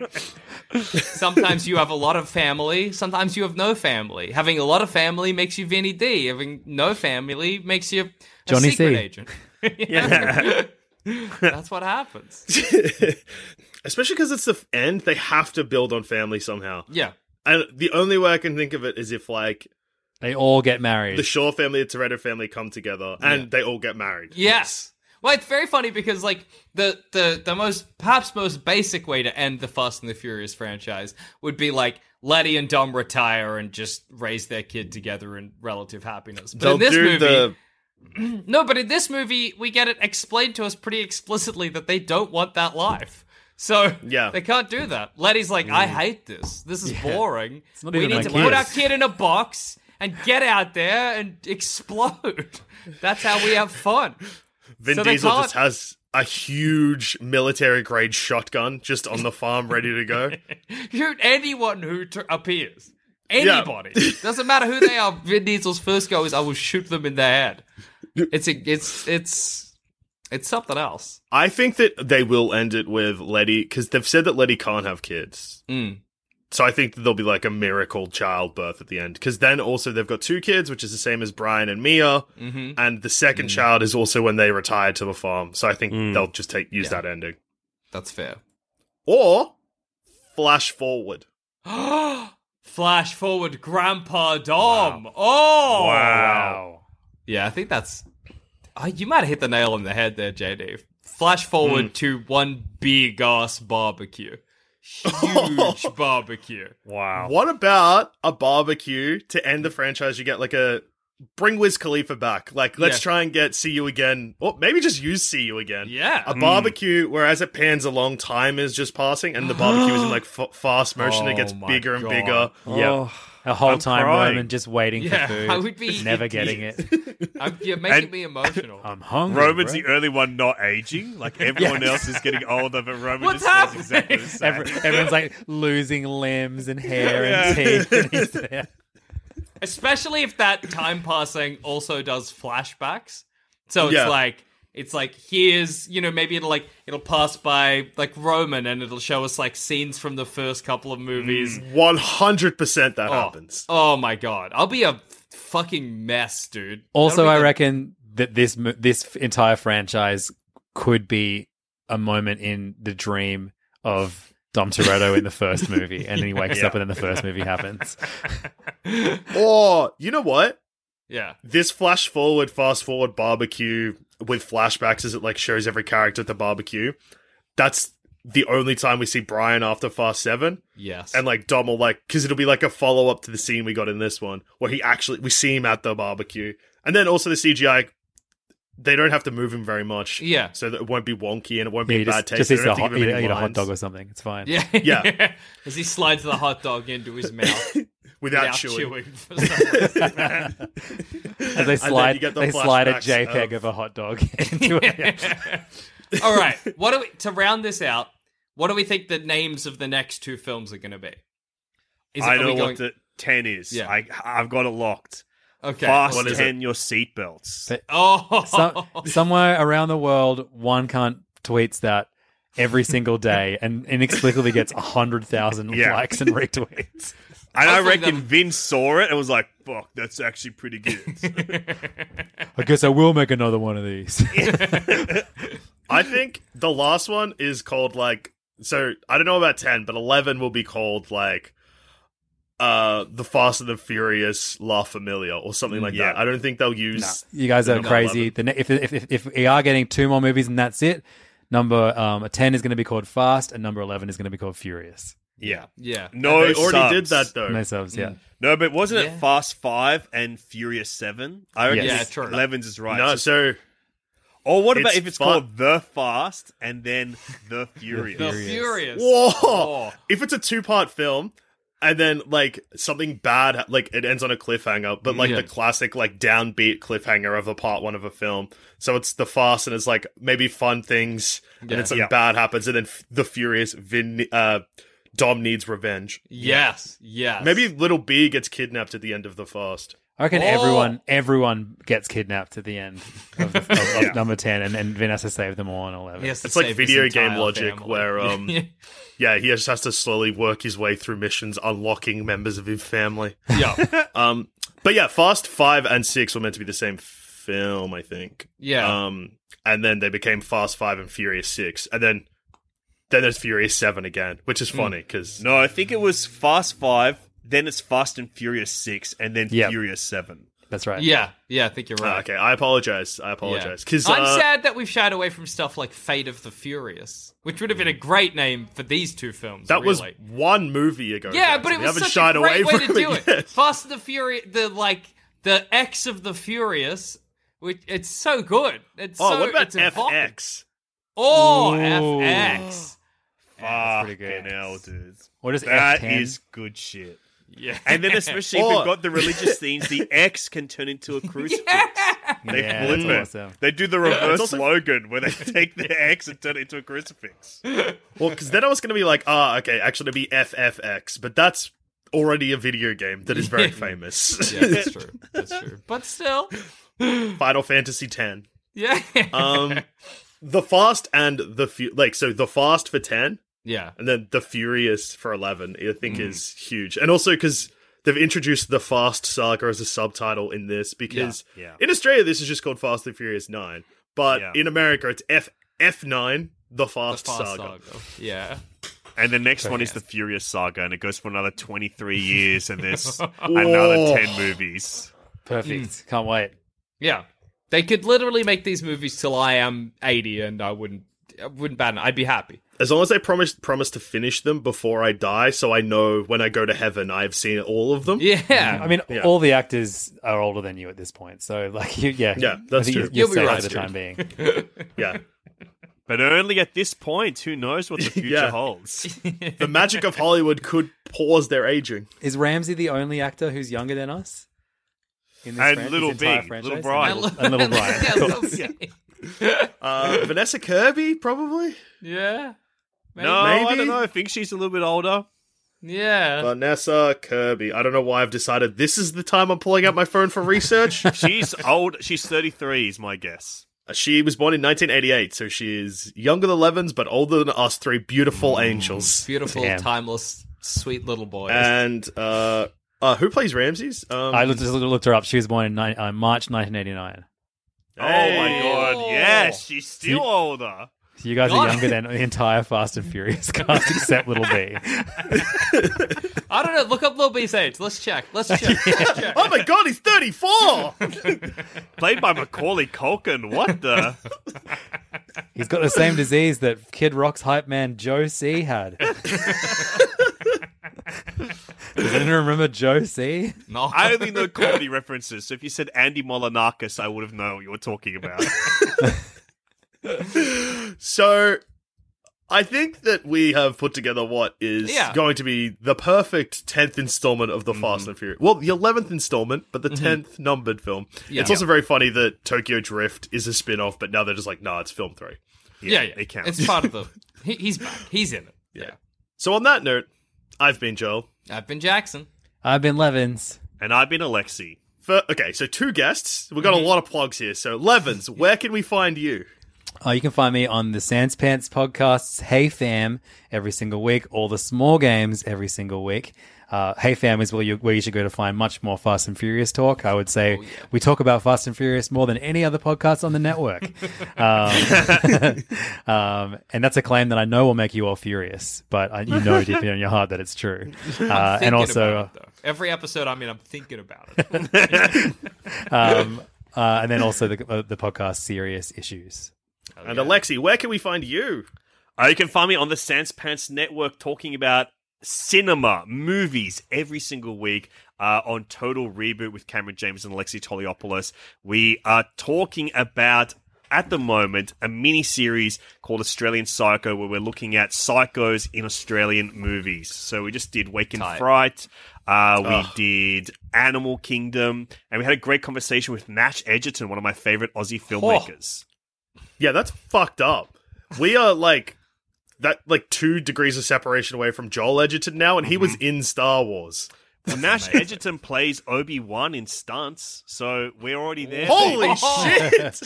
Sometimes you have a lot of family. Sometimes you have no family. Having a lot of family makes you Vinny D. Having no family makes you a Johnny secret C. agent. yeah. That's what happens. Especially because it's the end, they have to build on family somehow. Yeah. And the only way I can think of it is if like they all get married. the Shaw family, the Toretto family come together and Yeah. they all get married. Yes. Well, it's very funny because like the the the most perhaps most basic way to end the Fast and the Furious franchise would be like Letty and Dom retire and just raise their kid together in relative happiness. But They'll in this do movie, the no, but in this movie, we get it explained to us pretty explicitly that they don't want that life. So Yeah. they can't do that. Letty's like, I mm. hate this. This is boring. not We even need my to put our kid in a box and get out there and explode. That's how we have fun. Vin So Diesel just has a huge military grade shotgun just on the farm ready to go. Shoot anyone who t- appears. Anybody. Doesn't matter who they are. Vin Diesel's first go is I will shoot them in the head. It's a, it's it's it's something else. I think that they will end it with Letty because they've said that Letty can't have kids. Mm. So I think that there'll be like a miracle childbirth at the end. Because then also they've got two kids, which is the same as Brian and Mia, Mhm. and the second Mm. child is also when they retire to the farm. So I think they'll just take use that ending. That's fair. Or flash forward. Flash forward, Grandpa Dom. Oh, Wow. Yeah, I think that's. Oh, you might have hit the nail on the head there, JD. Flash forward Hmm. to one big ass barbecue, huge barbecue. Wow. What about a barbecue to end the franchise? You get like a bring Wiz Khalifa back. Like let's Yeah. try and get see you again, or maybe just use see you again. Yeah. a barbecue where as it pans along, time is just passing, and the barbecue is in like f- fast motion. it gets Oh my bigger and God. bigger. yeah. A whole I'm time crying. Roman just waiting Yeah, for food. I would be- Never getting it. I'm, you're making And- me emotional. I'm hungry. Roman's bro. the only one not aging. Like everyone else is getting older, but Roman What's just happening? stays exactly the same. Every, everyone's like losing limbs and hair Yeah. and teeth. And he's there. Especially if that time passing also does flashbacks. So it's Yeah. like it's like here's you know maybe it'll like it'll pass by like Roman and it'll show us like scenes from the first couple of movies. Mm, one hundred percent that Oh, happens. Oh my god, I'll be a fucking mess, dude. Also, I the- reckon that this this entire franchise could be a moment in the dream of Dom Toretto in the first movie, and then he wakes up, and then the first movie happens. Or you know what? Yeah. This flash forward, fast forward barbecue with flashbacks as it like shows every character at the barbecue. That's the only time we see Brian after Fast Seven. Yes. And like Dom will like because it'll be like a follow up to the scene we got in this one where he actually we see him at the barbecue, and then also the CGI. They don't have to move him very much, Yeah. So that it won't be wonky and it won't Yeah, be he bad just, taste. just They a hot, eat, eat a hot dog or something. It's fine. yeah, Yeah. As he slides the hot dog into his mouth without, without chewing. for some. As they slide, you get the they slide a JPEG of- of a hot dog into it. All right. What do we to round this out? What do we think the names of the next two films are going to be? Is I know going- what the ten is. Yeah. I I've got it locked. Okay. Fast what is ten your seatbelts. Oh, so, somewhere around the world, one cunt tweets that every single day and inexplicably gets 100,000 Yeah. likes and retweets. And I Hopefully reckon them- Vin saw it and was like, "Fuck, that's actually pretty good." I guess I will make another one of these. I think the last one is called like so I don't know about 10 but 11 will be called like uh the Fast and the Furious La Familia or something like Yeah. that. I don't think they'll use you guys are crazy. 11. The ne- if, if, if, if we are getting two more movies and that's it, number um, 10 is going to be called Fast and number 11 is going to be called Furious. Yeah. yeah. No, they already did that though. No subs, yeah. No, but wasn't Yeah. it Fast Five and Furious Seven? I reckon Yeah, it's- true. Eleven's is right. No, So- so or what about if it's fu- called The Fast and then The Furious? The Furious. Furious. whoa. Oh. If it's a two-part film and then like something bad like it ends on a cliffhanger, but like Yeah. the classic like downbeat cliffhanger of a part 1 of a film. So it's the fast and it's like maybe fun things and then something Yeah. bad happens and then f- the Furious Vin uh Dom needs revenge. Yes, yes. Maybe Little B gets kidnapped at the end of the fast. I reckon Oh. everyone everyone gets kidnapped at the end of, the, of, of number ten, and, and Vanessa saved them all in eleven. He has It's like video game logic family. where um yeah, he just has to slowly work his way through missions unlocking members of his family. yeah, Um but yeah, Fast 5 and 6 were meant to be the same film, I think. yeah. Um and then they became Fast 5 and Furious 6. And then then there's Furious 7 again, which is funny cuz No, I think it was Fast Five, then it's Fast and Furious Six, and then Yep. Furious Seven. That's right. yeah, yeah. I think you're right. Ah, okay, I apologize. I Yeah. apologize. Cuz I'm uh, sad that we've shied away from stuff like Fate of the Furious, which would have been a great name for these two films. that was really. one movie ago. yeah, guys. but it We was haven't such shied a great away way from to do it. yet. Fast and the Furious, the like the X of the Furious, which it's so good. It's Oh, so, what about it's evolving. FX? Oh, Ooh. FX. that's pretty good. hell, dude. What is That F10? is good shit. Yeah, And then especially if Or- we've got the religious themes, the X can turn into a crucifix. They Yeah, flip that's it. awesome. They do the reverse also- slogan where they take the X and turn it into a crucifix. Well, because then I was going to be like, ah, okay, actually, it'd be FFX, but that's already a video game that is very famous. yeah, that's true. That's true. But still, Final Fantasy X. yeah, Um, the Fast and the Fu- like, so the Fast for ten, yeah. and then the Furious for eleven. I think Mm. is huge, and also because they've introduced the Fast Saga as a subtitle in this. Because Yeah. in Australia, this is just called Fast and Furious Nine, but Yeah. in America, it's F F nine, the The Fast, Fast Saga. Saga. Yeah. And the next one is the Furious Saga, and it goes for another 23 years, and there's another 10 movies. Perfect. Can't wait. Yeah. They could literally make these movies till I am 80 and I wouldn't I wouldn't ban it. I'd be happy. As long as I promise promise to finish them before I die, so I know when I go to heaven I've seen all of them. Yeah. I mean, Yeah. all the actors are older than you at this point, so like, you, yeah, Yeah, that's true. You're, you're You'll be safe right, for the time being. Yeah. But only at this point, who knows what the future Yeah. holds? The magic of Hollywood could pause their aging. Is Ramsey the only actor who's younger than us? In And fran- Little entire B, franchise? Little Brian. And little, and little Brian. Yeah, Little Uh, Vanessa Kirby, probably. Yeah. Maybe. No, I don't know. I think she's a little bit older. Yeah. Vanessa Kirby. I don't know why I've decided this is the time I'm pulling out my phone for research. She's old. She's 33, is my guess. Uh, she was born in 1988, so she is younger than Levins, but older than us three beautiful angels. Beautiful, Damn. timeless, sweet little boys. And uh, uh, who plays Ramses? Um, I looked, just looked her up. She was born in ni- uh, March 1989. Oh my god, yes, she's still older. So you guys God. are younger than the entire Fast and Furious cast except Little B. I don't know. Look up Little B's age. Let's check. Let's check. Let's check. oh my god, he's 34! Played by Macaulay Culkin. What the? He's got the same disease that Kid Rock's hype man Joe C had. Does anyone remember Joe C? No. I only know comedy references, so if you said Andy Milonakis, I would have known what you were talking about. So, I think that we have put together what is Yeah. going to be the perfect 10th installment of the Mm-hmm. Fast and Furious. Well, the 11th installment, but the 10th numbered film. Yeah. It's also very funny that Tokyo Drift is a spin off, but now they're just like, nah, it's film three. yeah, yeah. it counts. It's part of the. He, he's back. He's in it. Yeah. So, on that note, I've been Joel. I've been Jackson. I've been Levins. and I've been Alexei. For, okay, so two guests. We've got a lot of plugs here. So, Levins, where can we find you? Oh, you can find me on the Sanspants podcasts, Hey Fam, every single week, all the small games every single week. Uh, hey Fam is where you, where you should go to find much more Fast and Furious talk. I would say we talk about Fast and Furious more than any other podcast on the network. um, um, and that's a claim that I know will make you all furious, but I, you know deep in your heart that it's true. Uh, and also, it, every episode I'm in, I'm thinking about it. um, uh, and then also the, uh, the podcast Serious Issues. And Alexei, where can we find you? Uh, you can find me on the Sanspants Network talking about cinema, movies every single week uh, on Total Reboot with Cameron James and Alexei Toliopoulos. We are talking about. At the moment, a mini series called Australian Psycho, where we're looking at psychos in Australian movies. So we just did Wake in Tight. Fright, uh, we Ugh. did Animal Kingdom, and we had a great conversation with Nash Edgerton, one of my favorite Aussie filmmakers. Yeah, that's fucked up. We are like that like two degrees of separation away from Joel Edgerton now, and he was in Star Wars. Well, Nash Edgerton plays Obi Wan in stunts, so we're already there. Holy baby. shit!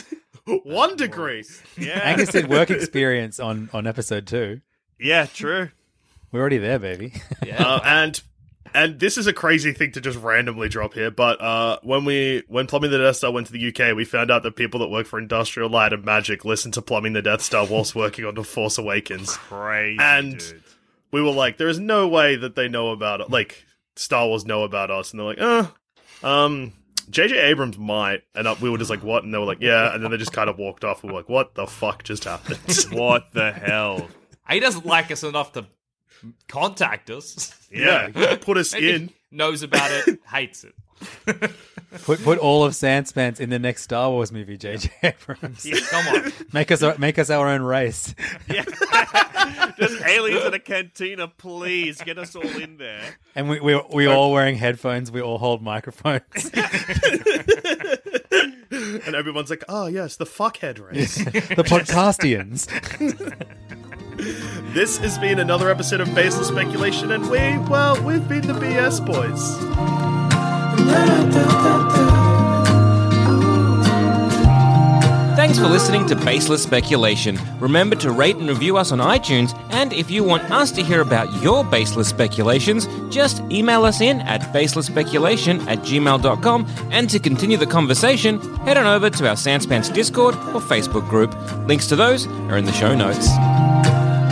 One degree. Yeah, Angus did work experience on on episode two. yeah, true. We're already there, baby. Uh, and and this is a crazy thing to just randomly drop here, but uh, when we when Plumbing the Death Star went to the UK, we found out that people that work for Industrial Light and Magic listen to Plumbing the Death Star whilst working on The Force Awakens. Crazy, And- dude. We were like, there is no way that they know about it. Like Star Wars know about us, and they're like, uh, um. J.J. Abrams might, and uh, we were just like, "What?" And they were like, "Yeah," and then they just kind of walked off. We were like, "What the fuck just happened?" What the hell? He doesn't like us enough to contact us. yeah, put us Maybe in. knows about it, hates it. Put put all of Sanspants in the next Star Wars movie, JJ Abrams. Yeah, Come on. Make us our- make us our own race. Yeah. Just aliens in a cantina, please get us all in there. And we we we all wearing headphones. We all hold microphones. And everyone's like, "Oh yes, the fuckhead race." the podcastians. This has been another episode of Baseless Speculation, and we, well, we've been the BS boys. Thanks for listening to Baseless Speculation. Remember to rate and review us on iTunes, and if you want us to hear about your baseless speculations, just email us in at baselessspeculation at gmail.com, and to continue the conversation, head on over to our Sanspants Discord or Facebook group. Links to those are in the show notes.